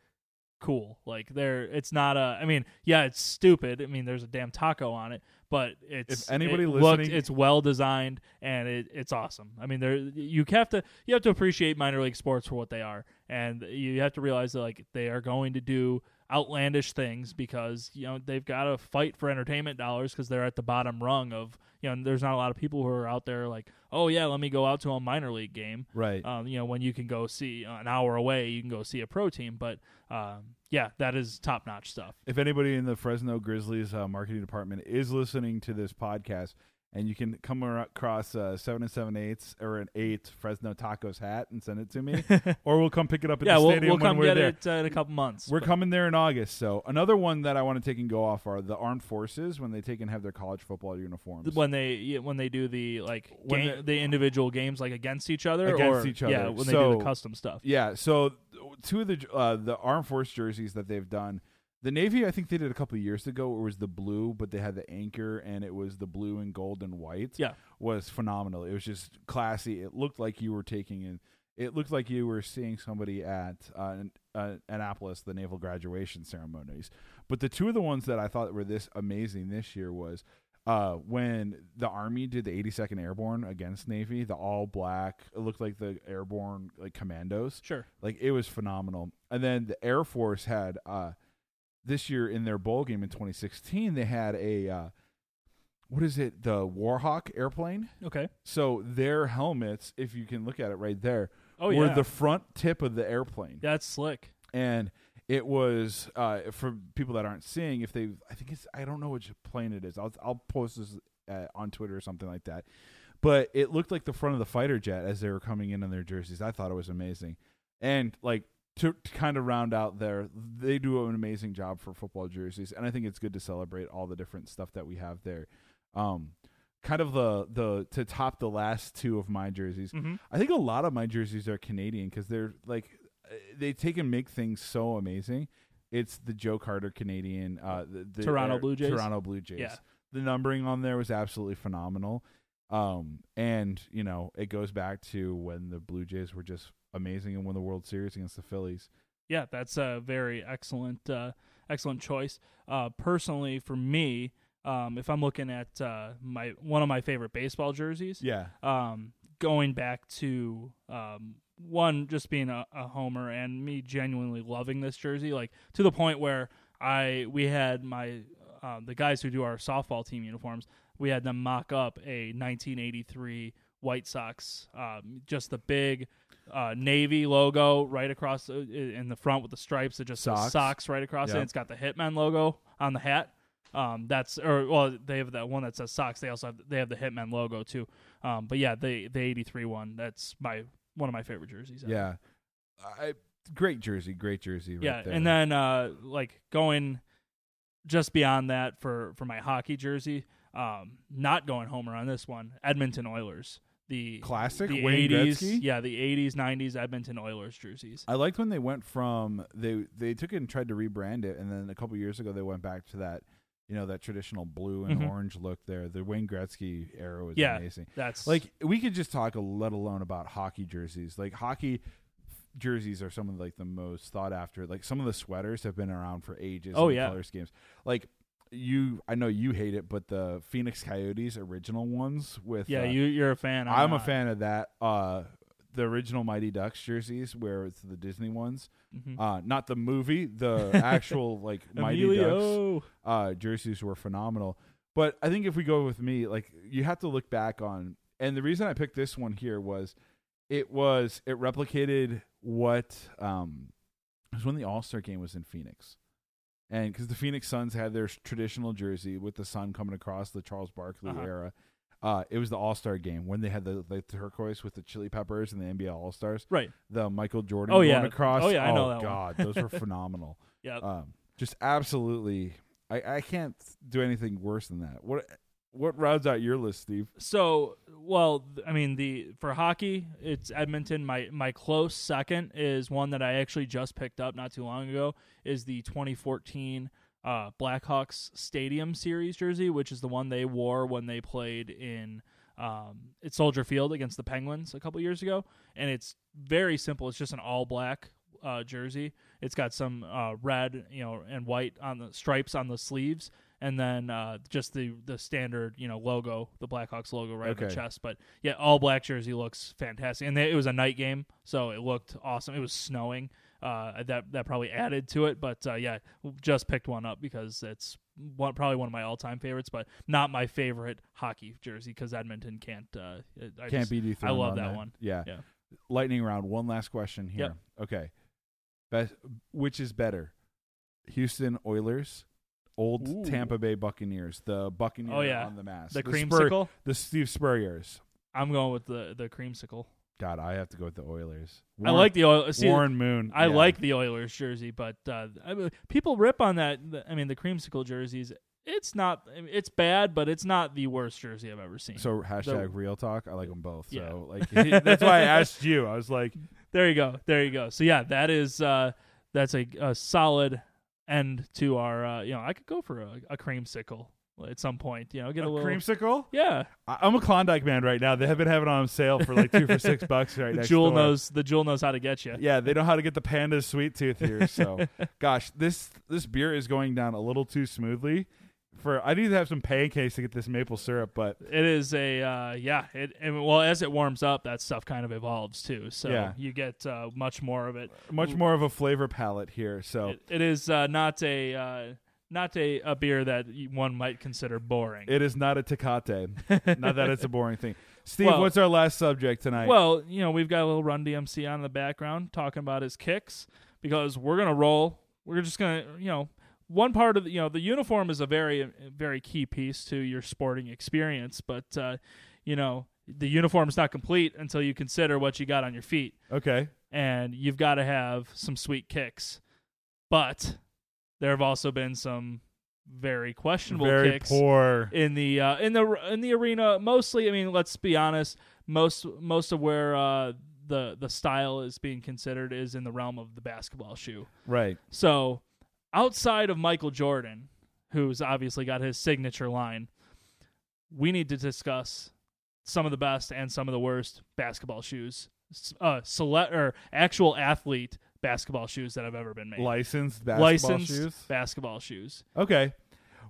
cool. Like they're it's not a I mean, yeah, it's stupid. I mean, there's a damn taco on it, but it's If anybody it listening- looked- it's well designed and it, it's awesome. I mean, there you have to you have to appreciate minor league sports for what they are, and you have to realize that like they are going to do outlandish things because you know they've got to fight for entertainment dollars because they're at the bottom rung of you know there's not a lot of people who are out there like oh yeah let me go out to a minor league game right. um, you know when you can go see uh, an hour away you can go see a pro team but um, yeah that is top notch stuff if anybody in the Fresno Grizzlies uh, marketing department is listening to this podcast, and you can come across uh, seven and seven eighths or an eight Fresno tacos hat and send it to me, (laughs) or we'll come pick it up at yeah the we'll, stadium we'll when come we're get there. it uh, in a couple months We're But- coming there in August. So another one that I want to take and go off are the armed forces when they take and have their college football uniforms. when they when they do the like game, the individual games like against each other Against or each other. yeah when they do the custom stuff Yeah, so two of the uh, the armed force jerseys that they've done, the Navy I think they did a couple of years ago. It was the blue, but they had the anchor, and it was the blue and gold and white. Yeah. was phenomenal. It was just classy. It looked like you were taking in. It looked like you were seeing somebody at uh, an- uh, Annapolis, the naval graduation ceremonies. But the two of the ones that I thought were this amazing this year was uh, when the Army did the 82nd Airborne against Navy, the all black. It looked like the airborne like commandos. sure Like it was phenomenal. And then the Air Force had uh this year in their bowl game in 2016, they had a uh what is it? The Warhawk airplane. okay So their helmets, if you can look at it right there, oh were yeah the front tip of the airplane. that's slick And it was uh for people that aren't seeing if they I think it's I don't know which plane it is. I'll I'll post this uh, on Twitter or something like that. But it looked like the front of the fighter jet as they were coming in on their jerseys. I thought it was amazing. And like to, to kind of round out there, they do an amazing job for football jerseys, and I think it's good to celebrate all the different stuff that we have there. Um, kind of the the to top the last two of my jerseys. mm-hmm. I think a lot of my jerseys are Canadian because they're like uh, they take and make things so amazing. It's the Joe Carter Canadian, uh, the, the Toronto Blue Jays? Toronto Blue Jays. Yeah. The numbering on there was absolutely phenomenal. Um, and you know it goes back to when the Blue Jays were just amazing and won the World Series against the Phillies. Yeah, that's a very excellent, uh, excellent choice. Uh, personally, for me, um, if I'm looking at uh, my one of my favorite baseball jerseys, Yeah, um, going back to um, one just being a, a homer and me genuinely loving this jersey, like to the point where I we had my uh, the guys who do our softball team uniforms, we had them mock up a 1983 White Sox, um, just the big uh, navy logo right across uh, in the front with the stripes that just socks. Sox right across it. Yep. It's got the Hitman logo on the hat. Um, that's or well, they have that one that says socks. They also have they have the Hitman logo too. Um, but yeah, the the '83 one. That's my one of my favorite jerseys. ever. yeah. I great jersey, great jersey. Right yeah. there. And then uh, like going just beyond that for for my hockey jersey. Um, not going homer on this one. Edmonton Oilers. The classic the Wayne 80s, Gretzky. yeah, the 80s, 90s Edmonton Oilers jerseys. I liked when they went from they they took it and tried to rebrand it, and then a couple years ago they went back to that you know that traditional blue and Mhm. orange look there. The Wayne Gretzky era was Yeah. amazing. That's Like we could just talk a let alone about hockey jerseys. Like hockey jerseys are some of like the most thought after. Like some of the sweaters have been around for ages. Oh, in yeah. color schemes. Like you, I know you hate it, but the Phoenix Coyotes original ones with yeah, uh, you you're a fan. I'm a fan of that. Uh, the original Mighty Ducks jerseys, where it's the Disney ones, Mhm. uh, not the movie, the (laughs) actual like Mighty Ducks uh, jerseys were phenomenal. But I think if we go with me, like you have to look back on, and the reason I picked this one here was, it was it replicated what um, it was when the All Star game was in Phoenix, and because the Phoenix Suns had their traditional jersey with the sun coming across the Charles Barkley Uh-huh. era. Uh, it was the All Star game when they had the, the turquoise with the Chili Peppers and the NBA All Stars. Right. The Michael Jordan Oh, going yeah. across. Oh, yeah, I know that. God, those were (laughs) phenomenal Yeah. um, just absolutely I, I can't do anything worse than that what what rounds out your list steve So, well, I mean, the for hockey, it's Edmonton. My my close second is one that I actually just picked up not too long ago. Is the 2014 uh, Blackhawks Stadium Series jersey, which is the one they wore when they played in um, Soldier Field against the Penguins a couple years ago. And it's very simple. It's just an all black uh, jersey. It's got some uh, red, you know, and white on the stripes on the sleeves, and then uh, just the the standard, you know, logo, the Blackhawks logo right on the chest. But yeah, all black jersey looks fantastic, and they, it was a night game, so it looked awesome. It was snowing. Uh, that that probably added to it, but uh, yeah, just picked one up because it's one, probably one of my all time favorites, but not my favorite hockey jersey because Edmonton can't. Uh, I can't just- be I love on that one. yeah. Yeah. lightning round one last question here Yep. okay best which is better houston oilers old Ooh. tampa bay buccaneers the buccaneer Oh, yeah. on the mask The Spur- creamsicle. the steve spurriers I'm going with the the creamsicle. god i have to go with the oilers I like the oil. See, warren moon I yeah. like the Oilers jersey, but uh, I people rip on that. I mean, the creamsicle jerseys. It's not. It's bad, but it's not the worst jersey I've ever seen. so hashtag real talk i like them both Yeah. so like that's why i asked you i was like (laughs) there you go. There you go. So yeah, that is uh, that's a, a solid end to our. Uh, you know, I could go for a, a creamsicle at some point. You know, get a, a little. creamsicle yeah, I- I'm a Klondike man right now. They have been having it on sale for like two for six (laughs) bucks right the next jewel door. knows. The jewel knows how to get you. Yeah, they know how to get the panda sweet tooth here. So, (laughs) gosh, this this beer is going down a little too smoothly. For I need to have some pancakes to get this maple syrup, but It is a uh, yeah. It and well as it warms up, that stuff kind of evolves too. So Yeah. you get uh, much more of it. much more of a flavor palette here. So It, it is uh, not a uh, not a, a beer that one might consider boring. it is not a Tecate. (laughs) not that it's a boring thing. Steve, Well- what's our last subject tonight? well, you know we've got a little Run DMC on in the background talking about his kicks because we're gonna roll. We're just gonna you know one part of the, you know the uniform is a very very key piece to your sporting experience, but uh, you know the uniform is not complete until you consider what you got on your feet. okay. and you've got to have some sweet kicks. But there have also been some very questionable Very kicks poor. in the uh, in the in the arena. Mostly, I mean, let's be honest. Most most of where uh, the the style is being considered is in the realm of the basketball shoe. Right. So, outside of Michael Jordan, who's obviously got his signature line, we need to discuss some of the best and some of the worst basketball shoes, uh, select or actual athlete basketball shoes that have ever been made. Licensed basketball Licensed shoes. basketball shoes. Okay.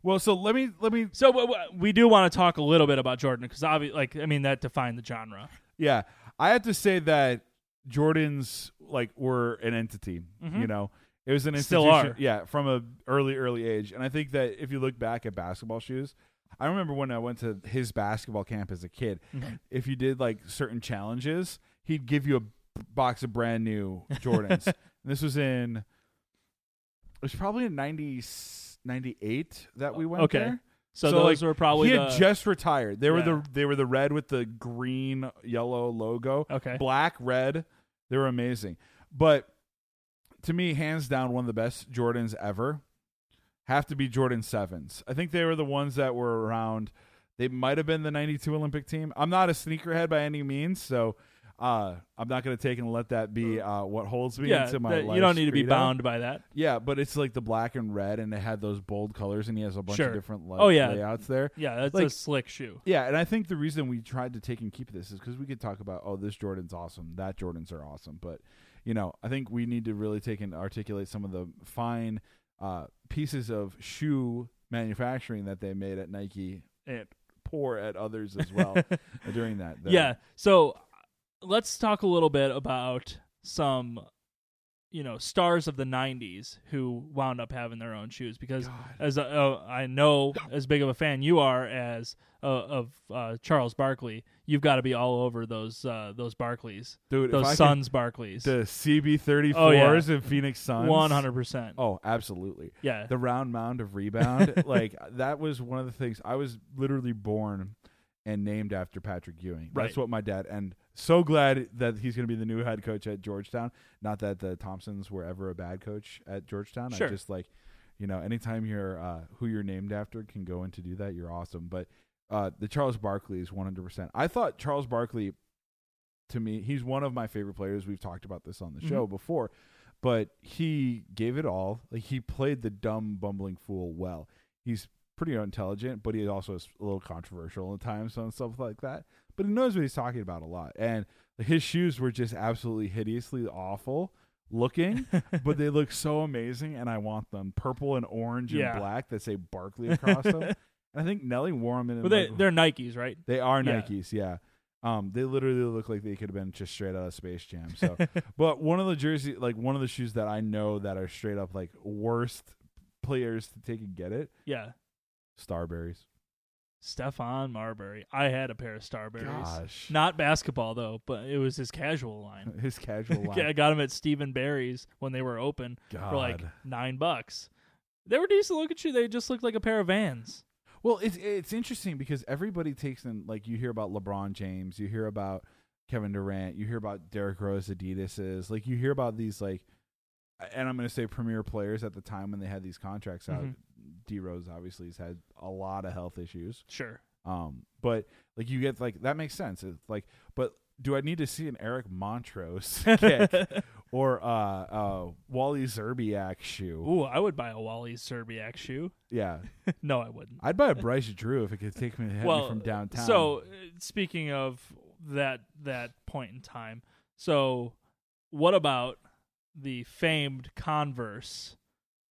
Well, so let me let me So we do want to talk a little bit about Jordan because obviously, like I mean, that defined the genre. Yeah, I have to say that Jordans like were an entity. Mhm. You know, it was an Still institution. are. Yeah, from a early early age, and I think that if you look back at basketball shoes, I remember when I went to his basketball camp as a kid. If you did like certain challenges, he'd give you a box of brand new Jordans. (laughs) and this was in. It was probably in 90, 98 that we went Okay. there. So, So, those were probably he the had just retired. They were Yeah. the they were the red with the green yellow logo, okay. black red. They were amazing. But to me, hands down, one of the best Jordans ever have to be Jordan sevens. I think they were the ones that were around. They might have been the '92 Olympic team. I'm not a sneakerhead by any means, so uh, I'm not going to take and let that be uh, what holds me yeah, into my. that- you don't need to be bound by that. Yeah, but it's like the black and red, and it had those bold colors, and he has a bunch Sure. of different like, Oh, yeah. layouts there. Yeah, that's Like- a slick shoe. Yeah, and I think the reason we tried to take and keep this is because we could talk about, oh, this Jordan's awesome, that Jordans are awesome, but you know, I think we need to really take and articulate some of the fine uh, pieces of shoe manufacturing that they made at Nike and poor at others as well (laughs) during that. The- Yeah. So let's talk a little bit about some you know stars of the 90s who wound up having their own shoes because God. as a, uh, I know as big of a fan you are as uh, of uh, Charles Barkley you've got to be all over those uh, those Barkleys Dude, those Suns Barkleys the CB34s Oh, yeah. and Phoenix Suns. 100% Oh, absolutely. yeah The round mound of rebound, (laughs) like that was one of the things. I was literally born and named after Patrick Ewing. That's Right. what my dad. And so glad that he's going to be the new head coach at Georgetown. Not that the Thompsons were ever a bad coach at Georgetown. Sure. I just like, you know, anytime you're uh, who you're named after can go in to do that, you're awesome. But uh, the Charles Barkley is 100%. I thought Charles Barkley, to me, he's one of my favorite players. We've talked about this on the show before, but he gave it all. Like he played the dumb, bumbling fool well. He's pretty intelligent, but he also is a little controversial at times and stuff like that. But he knows what he's talking about a lot. And his shoes were just absolutely hideously awful looking, but they (laughs) look so amazing, and I want them. Purple and orange and black that say Barkley (laughs) across them. And I think Nelly wore them in. but they like- they're Nikes right they are Yeah. Nikes, yeah. Um, they literally look like they could have been just straight out of Space Jam. So, (laughs) but one of the jersey, like one of the shoes that I know that are straight up like worst players to take and get it, yeah Starburys. Stephon Marbury I had a pair of Starburys Gosh, not basketball though but it was his casual line (laughs) his casual (laughs) line. I got them at Steve & Barry's when they were open God. for like nine bucks. They were decent looking shoes. They just looked like a pair of Vans. Well, it's it's interesting because everybody takes in like you hear about LeBron James, you hear about Kevin Durant, you hear about Derrick Rose Adidas's, like you hear about these like, and I'm going to say premier players at the time when they had these contracts out. Mhm. D Rose obviously has had a lot of health issues, Sure. um, but like you get like that makes sense. It's like, but do I need to see an Eric Montross (laughs) kick or uh, uh, Wally Szczerbiak shoe? Ooh, I would buy a Wally Szczerbiak shoe. Yeah, (laughs) no, I wouldn't. I'd buy a Bryce Drew if it could take me, hit me from downtown. So, uh, speaking of that that point in time, so what about the famed Converse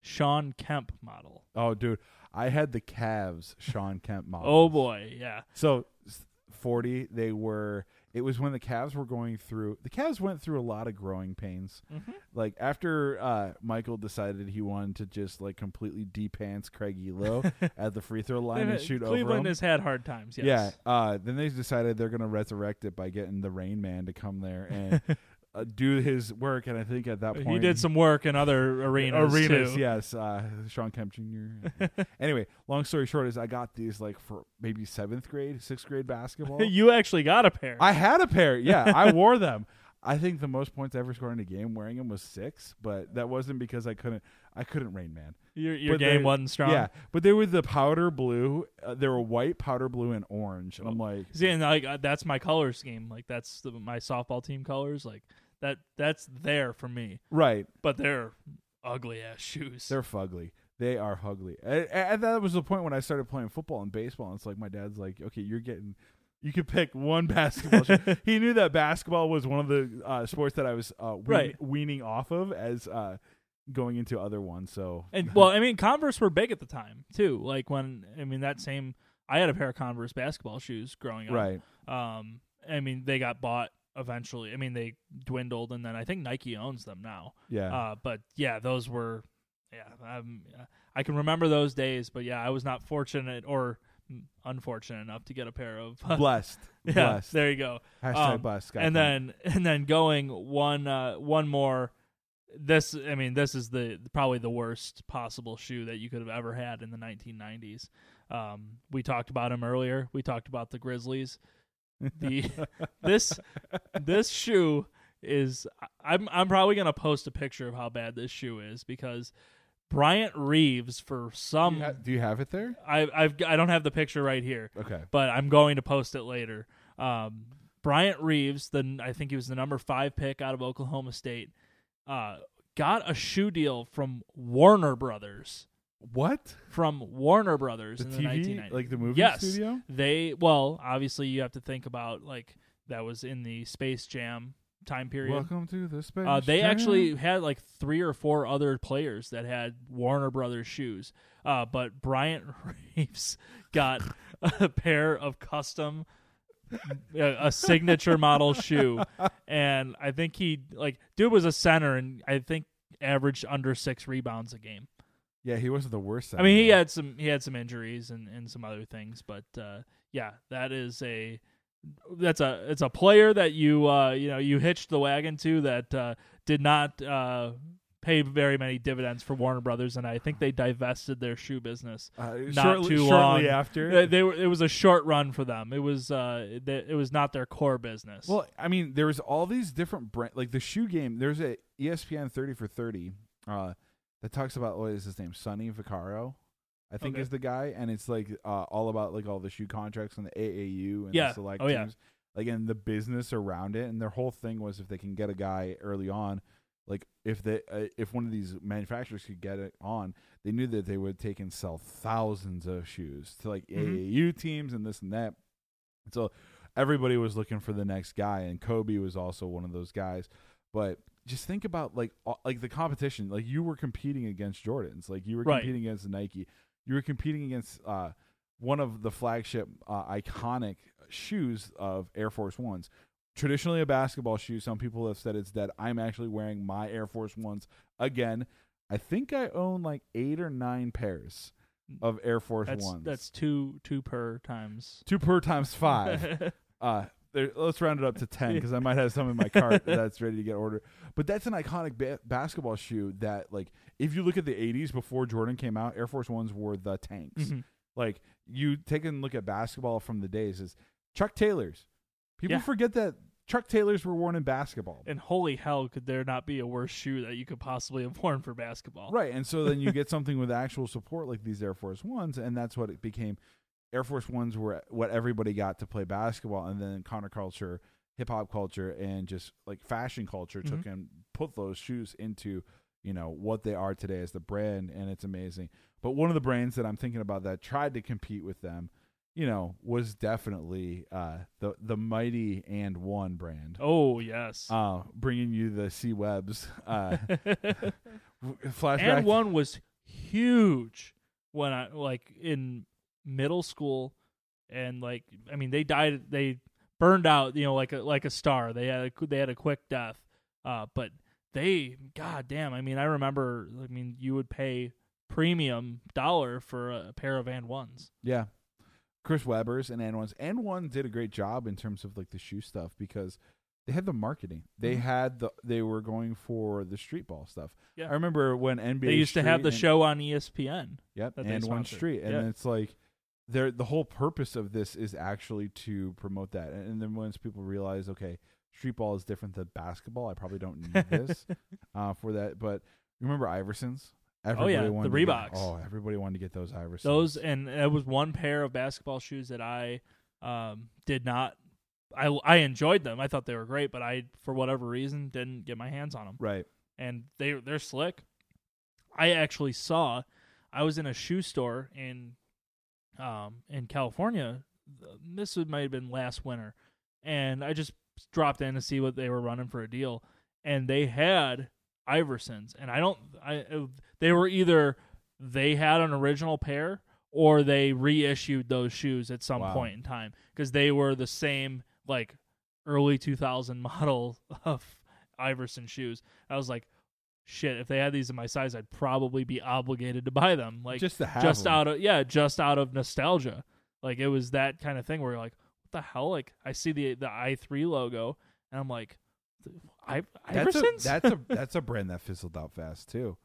Shawn Kemp model? Oh, dude, I had the Cavs Shawn Kemp model. Oh boy, yeah. So forty, they were. It was when the Cavs were going through. The Cavs went through a lot of growing pains. Mhm. Like after uh, Michael decided he wanted to just like completely depants Craig Ehlo (laughs) at the free throw line and shoot Cleveland over him. Cleveland has had hard times. Yes. Yeah. Uh, then they decided they're gonna resurrect it by getting the Rain Man to come there and (laughs) uh, do his work. And I think at that point he did some work in other arenas. arenas too. yes uh shawn kemp jr (laughs) anyway long story short is i got these like for maybe seventh grade sixth grade basketball (laughs) you actually got a pair. i had a pair yeah i (laughs) wore them i think the most points i ever scored in a game wearing them was six but that wasn't because i couldn't i couldn't rain man your your but game they- wasn't strong. yeah but they were the powder blue uh, they were white powder blue and orange and i'm like See, and like uh, that's my color scheme. Like that's the, my softball team colors. Like that that's there for me. right But they're ugly ass shoes. They're fugly. They are fugly. And, and that was the point when I started playing football and baseball. And it's like my dad's like, okay, you're getting. You could pick one (laughs) basketball. shoe. (laughs) he knew that basketball was one of the uh, sports that I was uh, wean- Right. weaning off of as uh, going into other ones. So and (laughs) well, I mean, Converse were big at the time too. Like when I mean that same. I had a pair of Converse basketball shoes growing up. right, Um, I mean they got bought eventually. I mean they dwindled, and then I think Nike owns them now. yeah, Uh, but yeah, those were, yeah, um, I can remember those days. But yeah, I was not fortunate or unfortunate enough to get a pair of. (laughs) blessed, yeah, blessed. there you go. Hashtag um, blessed. And then and then going one uh, one more. This I mean this is the probably the worst possible shoe that you could have ever had in the 1990s. Um, we talked about him earlier. We talked about the Grizzlies. The this this shoe is I'm I'm probably gonna post a picture of how bad this shoe is because Bryant Reeves for do, some you ha- do you have it there? I I've I don't have the picture right here Okay, but I'm going to post it later. Um, Bryant Reeves, the I think he was the number five pick out of Oklahoma State, uh, got a shoe deal from Warner Brothers. What From Warner Brothers the in the TV 1990s. like the movie Yes. studio? They well, obviously you have to think about like that was in the Space Jam time period. Welcome to the space. Uh, they Jam. actually had like three or four other players that had Warner Brothers shoes. Uh, but Bryant (laughs) Reeves got a pair of custom a, a signature model shoe, and I think he like dude was a center, and I think averaged under six rebounds a game. Yeah, he wasn't the worst. I mean, he had some he had some injuries and, and some other things, but uh, yeah, that is a that's a it's a player that you uh, you know you hitched the wagon to that uh, did not uh, pay very many dividends for Warner Brothers, and I think they divested their shoe business uh, not shortly, too shortly after. They, they were it was a short run for them. It was uh they, it was not their core business. Well, I mean, there was all these different brand, like the shoe game. There's a ESPN thirty for thirty uh, that talks about what is his name, Sonny Vaccaro, I think Okay. is the guy, and it's like uh, all about like all the shoe contracts and the AAU and Yeah. the select Oh, yeah. teams, like and the business around it. And their whole thing was if they can get a guy early on, like if they uh, if one of these manufacturers could get it on, they knew that they would take and sell thousands of shoes to like Mhm. AAU teams and this and that. And so everybody was looking for the next guy, and Kobe was also one of those guys. But just think about like like the competition. Like you were competing against Jordans, like you were Right. competing against Nike, you were competing against uh, one of the flagship uh, iconic shoes of Air Force Ones. Traditionally a basketball shoe. Some people have said it's dead. I'm actually wearing my Air Force Ones again. I think I own like eight or nine pairs of Air Force that's Ones. that's two two per times two per times five. (laughs) Uh, there, let's round it up to ten (laughs) because I might have some in my cart (laughs) that's ready to get ordered. But that's an iconic ba- basketball shoe that, like, if you look at the '80s before Jordan came out, Air Force Ones were the tanks. Mhm. Like, you take a look at basketball from the days is Chuck Taylors. People Yeah. forget that Chuck Taylors were worn in basketball. And holy hell, could there not be a worse shoe that you could possibly have worn for basketball? Right. And so then you (laughs) get something with actual support like these Air Force Ones, and that's what it became. Air Force Ones were what everybody got to play basketball, and then counterculture, hip hop culture, and just like fashion culture took Mhm. and put those shoes into, you know, what they are today as the brand, and it's amazing. But one of the brands that I'm thinking about that tried to compete with them, you know, was definitely uh, the the mighty AND1 brand. Oh yes. Uh, bringing you the C Webs uh, (laughs) flashback. AND1 was huge when I like in middle school, and like I mean they died they burned out you know like a like a star they had a, they had a quick death, uh but they god damn I mean I remember I mean you would pay premium dollar for a pair of and ones. Yeah. Chris Webber's and N ones. N one did a great job in terms of like the shoe stuff because they had the marketing. They Mhm. had the they were going for the street ball stuff. Yeah. I remember when NBA They used to have the and- show on ESPN. Yep, and one street, and Yeah. it's like they're the whole purpose of this is actually to promote that. And, and then once people realize, okay, street ball is different than basketball, I probably don't need this (laughs) uh, for that. But remember Iversons? Everybody Oh, yeah, the to get- Reeboks. oh, everybody wanted to get those Iversons. Those and it was one pair of basketball shoes that I um, did not. I I enjoyed them. I thought they were great, but I for whatever reason didn't get my hands on them. right. And they they're slick. I actually saw. I was in a shoe store in um in California. This would- might have been last winter, and I just dropped in to see what they were running for a deal, and they had Iversons, and I don't. I they were either they had an original pair or they reissued those shoes at some Wow. point in time because they were the same like early 2000 (laughs) model of Iverson shoes. I was like, shit, if they had these in my size, I'd probably be obligated to buy them. Like just to have just them. out of yeah, just out of nostalgia. Like it was that kind of thing where you're like, what the hell? Like I see the the i three logo and I'm like, I That's a, that's a (laughs) that's a brand that fizzled out fast too.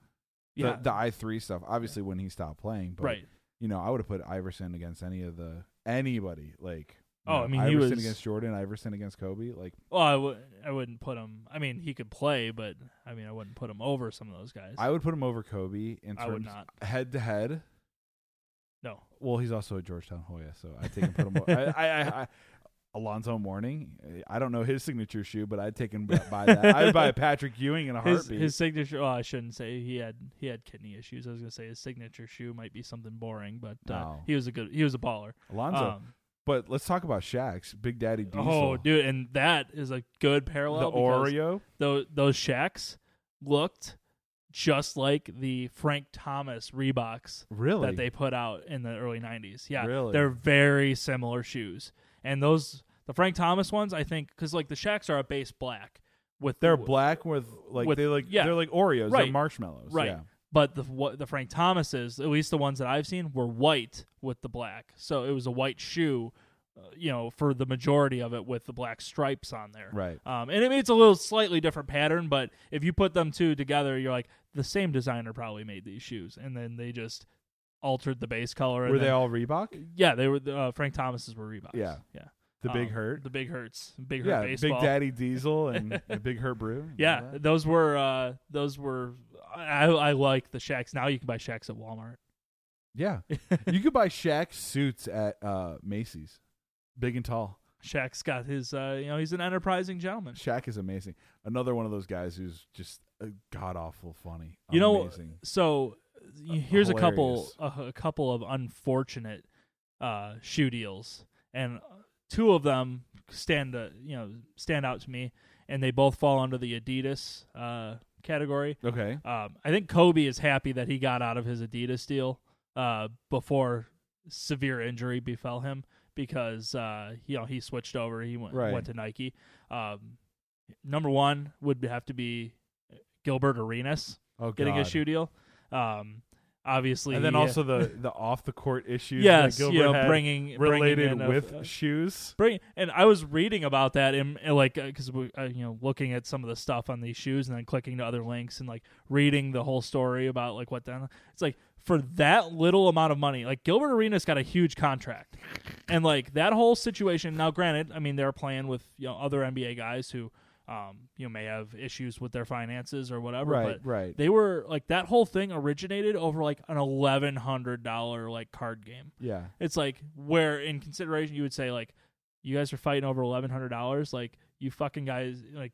The, yeah, the i three stuff. Obviously, when he stopped playing, but right. you know, I would have put Iverson against any of the anybody. Like, Oh, know, I mean, he Iverson was- against Jordan, Iverson against Kobe. Like, Well, I would I wouldn't put him. I mean, he could play, but I mean, I wouldn't put him over some of those guys. I would put him over Kobe in I would terms not. head to head. No, Well, he's also a Georgetown Hoya, so I take him put him. I, I, I, I, Alonzo Mourning. I don't know his signature shoe, but I'd take him b- by that. I'd buy a (laughs) Patrick Ewing in a his heartbeat. his signature. Oh, I shouldn't say he had he had kidney issues. I was gonna say his signature shoe might be something boring, but uh, No. he was a good he was a baller. Alonzo. Um, but let's talk about Shaq's Big Daddy oh, Diesel. oh, dude, and that is a good parallel. The Oreo. those those Shaqs looked just like the Frank Thomas Reeboks Really? that they put out in the early '90s. Yeah, Really? they're very similar shoes, and those The Frank Thomas ones, I think, because like the Shaqs are a base black with They're black with like With- they like yeah. they're like Oreos. They're Right. marshmallows. Right. Yeah. But the what the Frank Thomases, at least the ones that I've seen, were white with the black. So it was a white shoe, uh, you know, for the majority of it with the black stripes on there. Right. Um, and I mean, it's a little slightly different pattern, but if you put them two together, you're like the same designer probably made these shoes, and then they just altered the base color. and Were they then- all Reebok? Yeah, they were. Uh, Frank Thomas's were Reeboks. Yeah. yeah. The Big Um, Hurt. the Big Hurts, Big Hurt Yeah, baseball. Big Daddy Diesel and (laughs) the Big Hurt Brew. Yeah, those were uh, those were. I, I like the Shaqs. Now you can buy Shaqs at Walmart. Yeah. (laughs) you could buy Shaq suits at uh, Macy's. Big and tall. Shaq's got his. Uh, you know, he's an enterprising gentleman. Shaq is amazing. Another one of those guys who's just god awful funny. You know, amazing. So y- here's a couple hilarious. a, a couple of unfortunate uh, shoe deals, and two of them stand uh, you know stand out to me, and they both fall under the Adidas uh, category. Okay. Um, I think Kobe is happy that he got out of his Adidas deal uh, before severe injury befell him because uh, you know he switched over. He went, Right. went to Nike. Um, number one would have to be Gilbert Arenas Oh, getting God. a shoe deal. Um, obviously, And then he- also the the off the court issues. yes, you know, bringing related bringing with a- shoes. Bring and I was reading about that and, and like because we uh, you know looking at some of the stuff on these shoes and then clicking to other links and like reading the whole story about like what then it's like for that little amount of money like Gilbert Arenas got a huge contract and like that whole situation now granted I mean they're playing with you know other NBA guys who um you know may have issues with their finances or whatever Right, but right. they were like that whole thing originated over like an eleven hundred dollar like card game yeah. it's like where in consideration you would say like you guys are fighting over eleven hundred dollars. Like you fucking guys like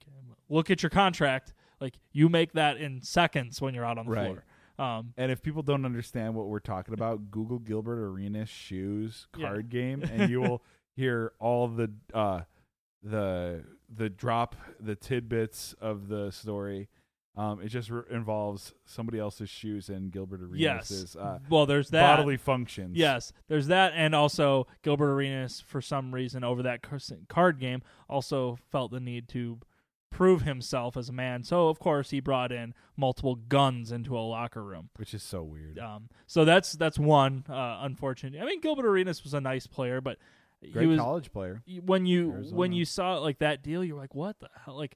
look at your contract. Like you make that in seconds when you're out on the Right. floor. Um, And if people don't understand what we're talking about, Google Gilbert Arenas shoes Yeah. card game, (laughs) and you will hear all the uh, the the drop, the tidbits of the story. Um, it just re- involves somebody else's shoes and Gilbert yes. Arenas' uh, well, there's that. bodily functions. Yes, there's that, and also Gilbert Arenas, for some reason, over that card game, also felt the need to prove himself as a man. So, of course, he brought in multiple guns into a locker room. which is so weird. Um, so that's that's one uh, unfortunate. I mean, Gilbert Arenas was a nice player, but Great was college player. when you Arizona. when you saw like that deal, you're like, what the hell? Like,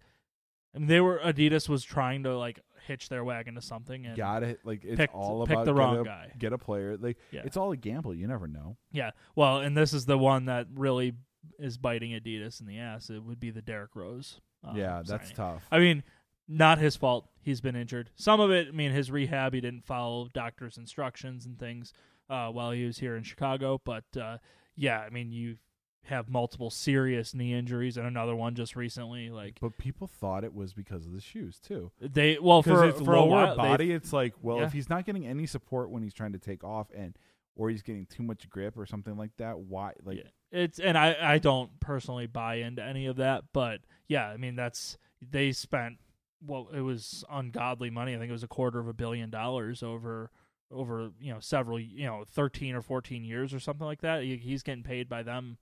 I mean, they were Adidas was trying to like hitch their wagon to something, and Got it. Like it's picked- all about the wrong a, guy. Get a player. Like Yeah. it's all a gamble. You never know. yeah. Well, and this is the one that really is biting Adidas in the ass. It would be the Derrick Rose. um, yeah, that's signing. tough. I mean, not his fault. He's been injured. Some of it, I mean, his rehab, he didn't follow doctor's instructions and things uh, while he was here in Chicago. But uh, yeah, I mean, you have multiple serious knee injuries and another one just recently. Like but people thought it was because of the shoes too. they, well, for it's for a lower while, body, it's like, well, Yeah. if he's not getting any support when he's trying to take off, and or he's getting too much grip or something like that, why? Like, Yeah. it's and I I don't personally buy into any of that, but yeah, I mean that's they spent well, it was ungodly money. I think it was a quarter of a billion dollars over over you know several you know thirteen or fourteen years or something like that. He's getting paid by them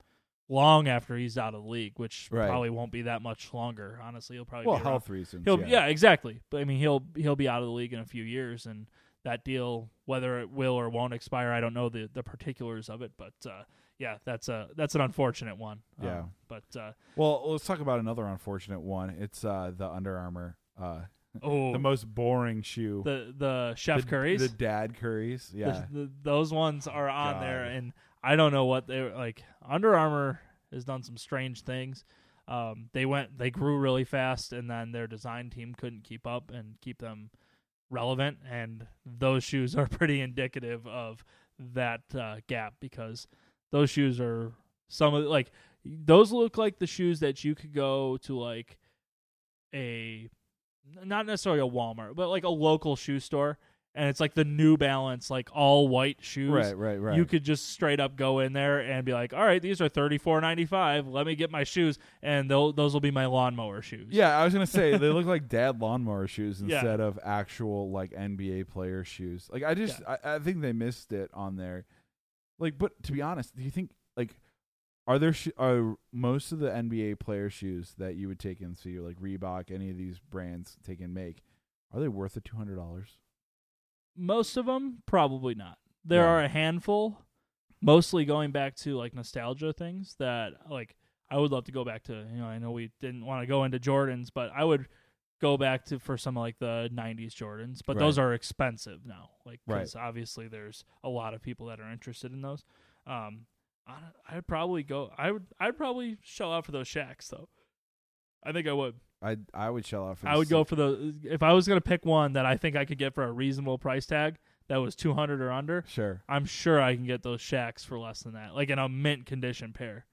long after he's out of the league, which Right. probably won't be that much longer. Honestly, he'll probably well, health reasons. He'll yeah. yeah. exactly. But I mean, he'll he'll be out of the league in a few years, and that deal, whether it will or won't expire, I don't know the the particulars of it. But uh, yeah, that's a that's an unfortunate one. Yeah. Um, but uh, Well, let's talk about another unfortunate one. It's uh, the Under Armour, uh, oh, the most boring shoe. the the Chef the, Currys, the Dad Curries. Yeah, the- those ones are on there, and I don't know what they were like. Under Armour has done some strange things. Um, they went, they grew really fast, and then their design team couldn't keep up and keep them relevant. And those shoes are (laughs) pretty indicative of that uh, gap because those shoes are some of like those look like the shoes that you could go to like a not necessarily a Walmart, but like a local shoe store, and it's like the New Balance, like all white shoes. right, right, right. You could just straight up go in there and be like, "All right, these are thirty four ninety five. Let me get my shoes, and those will be my lawnmower shoes." Yeah, I was gonna say they look (laughs) like dad lawnmower shoes Yeah. instead of actual like NBA player shoes. Like I just I, I think they missed it on there. Like, but to be honest, do you think like Are there sh- are most of the NBA player shoes that you would take in so you're like Reebok, any of these brands take and make, are they worth the two hundred dollars? Most of them, probably not. There Yeah. are a handful, mostly going back to like nostalgia things that like I would love to go back to. You know, I know we didn't want to go into Jordans, but I would go back to for some like the '90s Jordans. But those are expensive now, like Right. because obviously there's a lot of people that are interested in those. Um, I'd probably go. I would. I'd probably shell out for those Shaqs though. I think I would. I I would shell out for. I would go for the if I was gonna pick one that I think I could get for a reasonable price tag that was two hundred or under. sure. I'm sure I can get those Shaqs for less than that, like in a mint condition pair.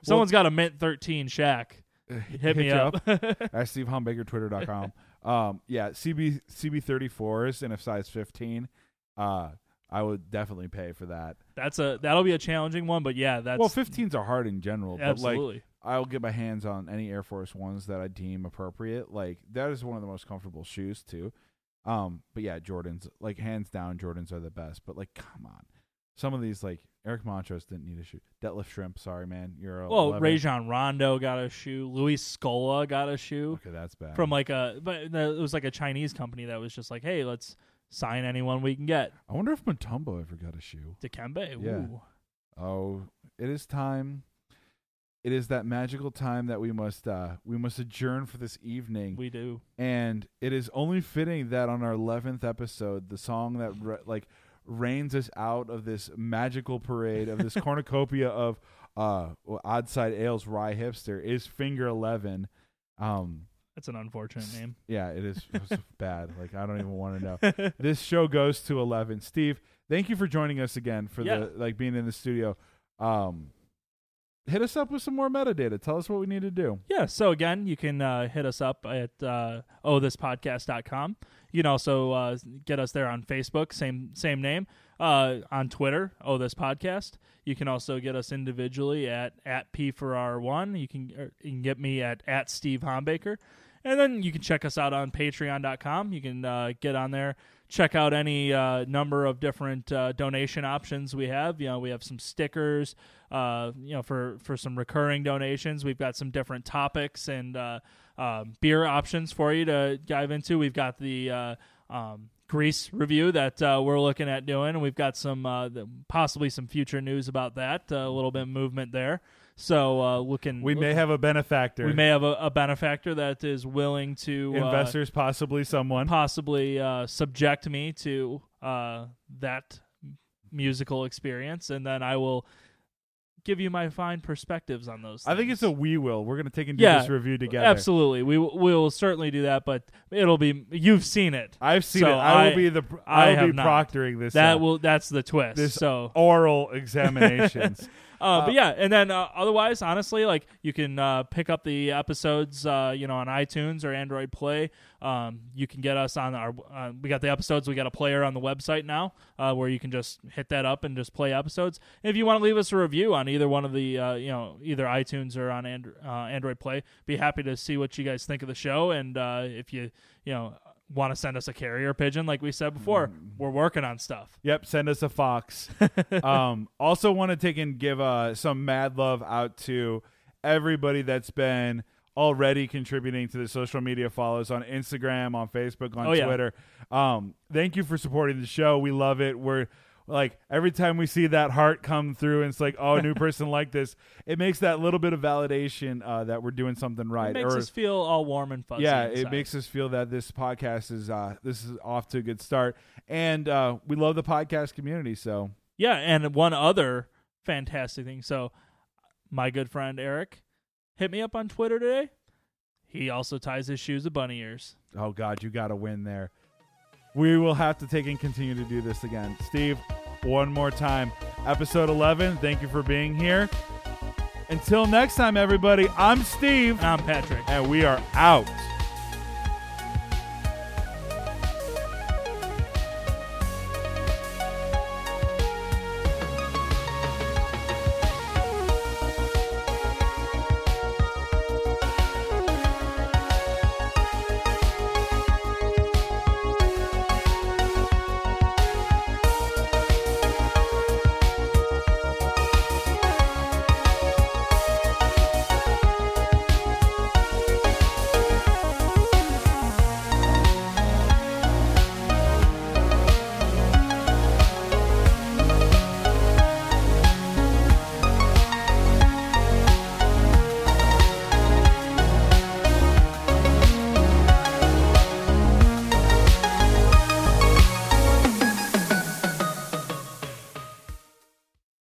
If Someone's got a mint thirteen Shaq. (laughs) Hit, me you up. (laughs) at SteveHombakerTwitter.com. (laughs) um, yeah, CB CB34s in a size 15. Uh, I would definitely pay for that. that's a that'll be a challenging one, but yeah, that's well, 15s are hard in general, but like absolutely. I'll get my hands on any Air Force Ones that I deem appropriate. Like that is one of the most comfortable shoes too. Um, but yeah, Jordans, like hands down, Jordans are the best. But like, come on, some of these like Eric Montross didn't need a shoe. Detlef Schrempf, sorry man, you're a well, 11. Rajon Rondo got a shoe. Luis Scola got a shoe Okay, that's bad. from like a, but it was like a Chinese company that was just like, hey, let's sign anyone we can get. I wonder if Mutombo ever got a shoe. Dikembe. Yeah. Ooh. Oh, it is time. It is that magical time that we must uh we must adjourn for this evening. We do. and it is only fitting that on our 11th episode the song that re- like reigns us out of this magical parade of this (laughs) cornucopia of uh odd side ales rye hipster is finger 11 um That's an unfortunate name. yeah it is. (laughs) Bad. Like i don't even want to know. (laughs) This show goes to 11 steve thank you for joining us again for Yeah. the like being in the studio. Um hit us up with some more metadata tell us what we need to do Yeah, so again, you can uh, hit us up at uh, ohthispodcast.com. You can also uh, get us there on Facebook, same same name. Uh, on Twitter, oh this podcast. You can also get us individually at at p for r one. You can er, you can get me at at Steve Hombaker, and then you can check us out on Patreon.com. You can uh, get on there, check out any uh, number of different uh, donation options we have. You know, we have some stickers. Uh, you know, for for some recurring donations, we've got some different topics and uh, um, beer options for you to dive into. We've got the uh, um, Grease review that uh, we're looking at doing, we've got some possibly some future news about that. a little bit of movement there. So uh, looking, we may have a benefactor we may have a, a benefactor that is willing to uh, investors possibly someone possibly uh, subject me to uh, that musical experience, and then I will give you my fine perspectives on those. I think it's a we will. We're gonna take and do Yeah, this review together. Absolutely, we will- we will certainly do that, but it'll be you've seen it. I've seen So it. I, I- will be the I I will be not. proctoring this. That uh, will that's the twist. this- so, oral examinations. (laughs) uh, uh, but yeah, and then uh, otherwise, honestly, like you can uh, pick up the episodes, uh, you know, on iTunes or Android Play. Um, you can get us on our. Uh, we got the episodes. We got a player on the website now, uh, where you can just hit that up and just play episodes. And if you want to leave us a review on either one of the, uh, you know, either iTunes or on and- uh, Android Play, be happy to see what you guys think of the show. And uh, if you, you know. Want to send us a carrier pigeon, like we said before? We're working on stuff. yep, send us a fox. (laughs) um, also, want to take and give uh, some mad love out to everybody that's been already contributing to the social media follows on Instagram, on Facebook, on Oh, yeah. Twitter. Um, thank you for supporting the show. We love it. We're like every time we see that heart come through and it's like oh a new person like this it makes that little bit of validation uh, that we're doing something right It makes or us feel all warm and fuzzy. yeah it makes us feel that this podcast is uh this is off to a good start and uh we love the podcast community so Yeah, and one other fantastic thing. So, my good friend Eric hit me up on Twitter today. He also ties his shoes with bunny ears. oh god you gotta win there we will have to take and continue to do this again. Steve one more time. Episode 11 thank you for being here. Until next time everybody i'm steve. And I'm Patrick. and we are out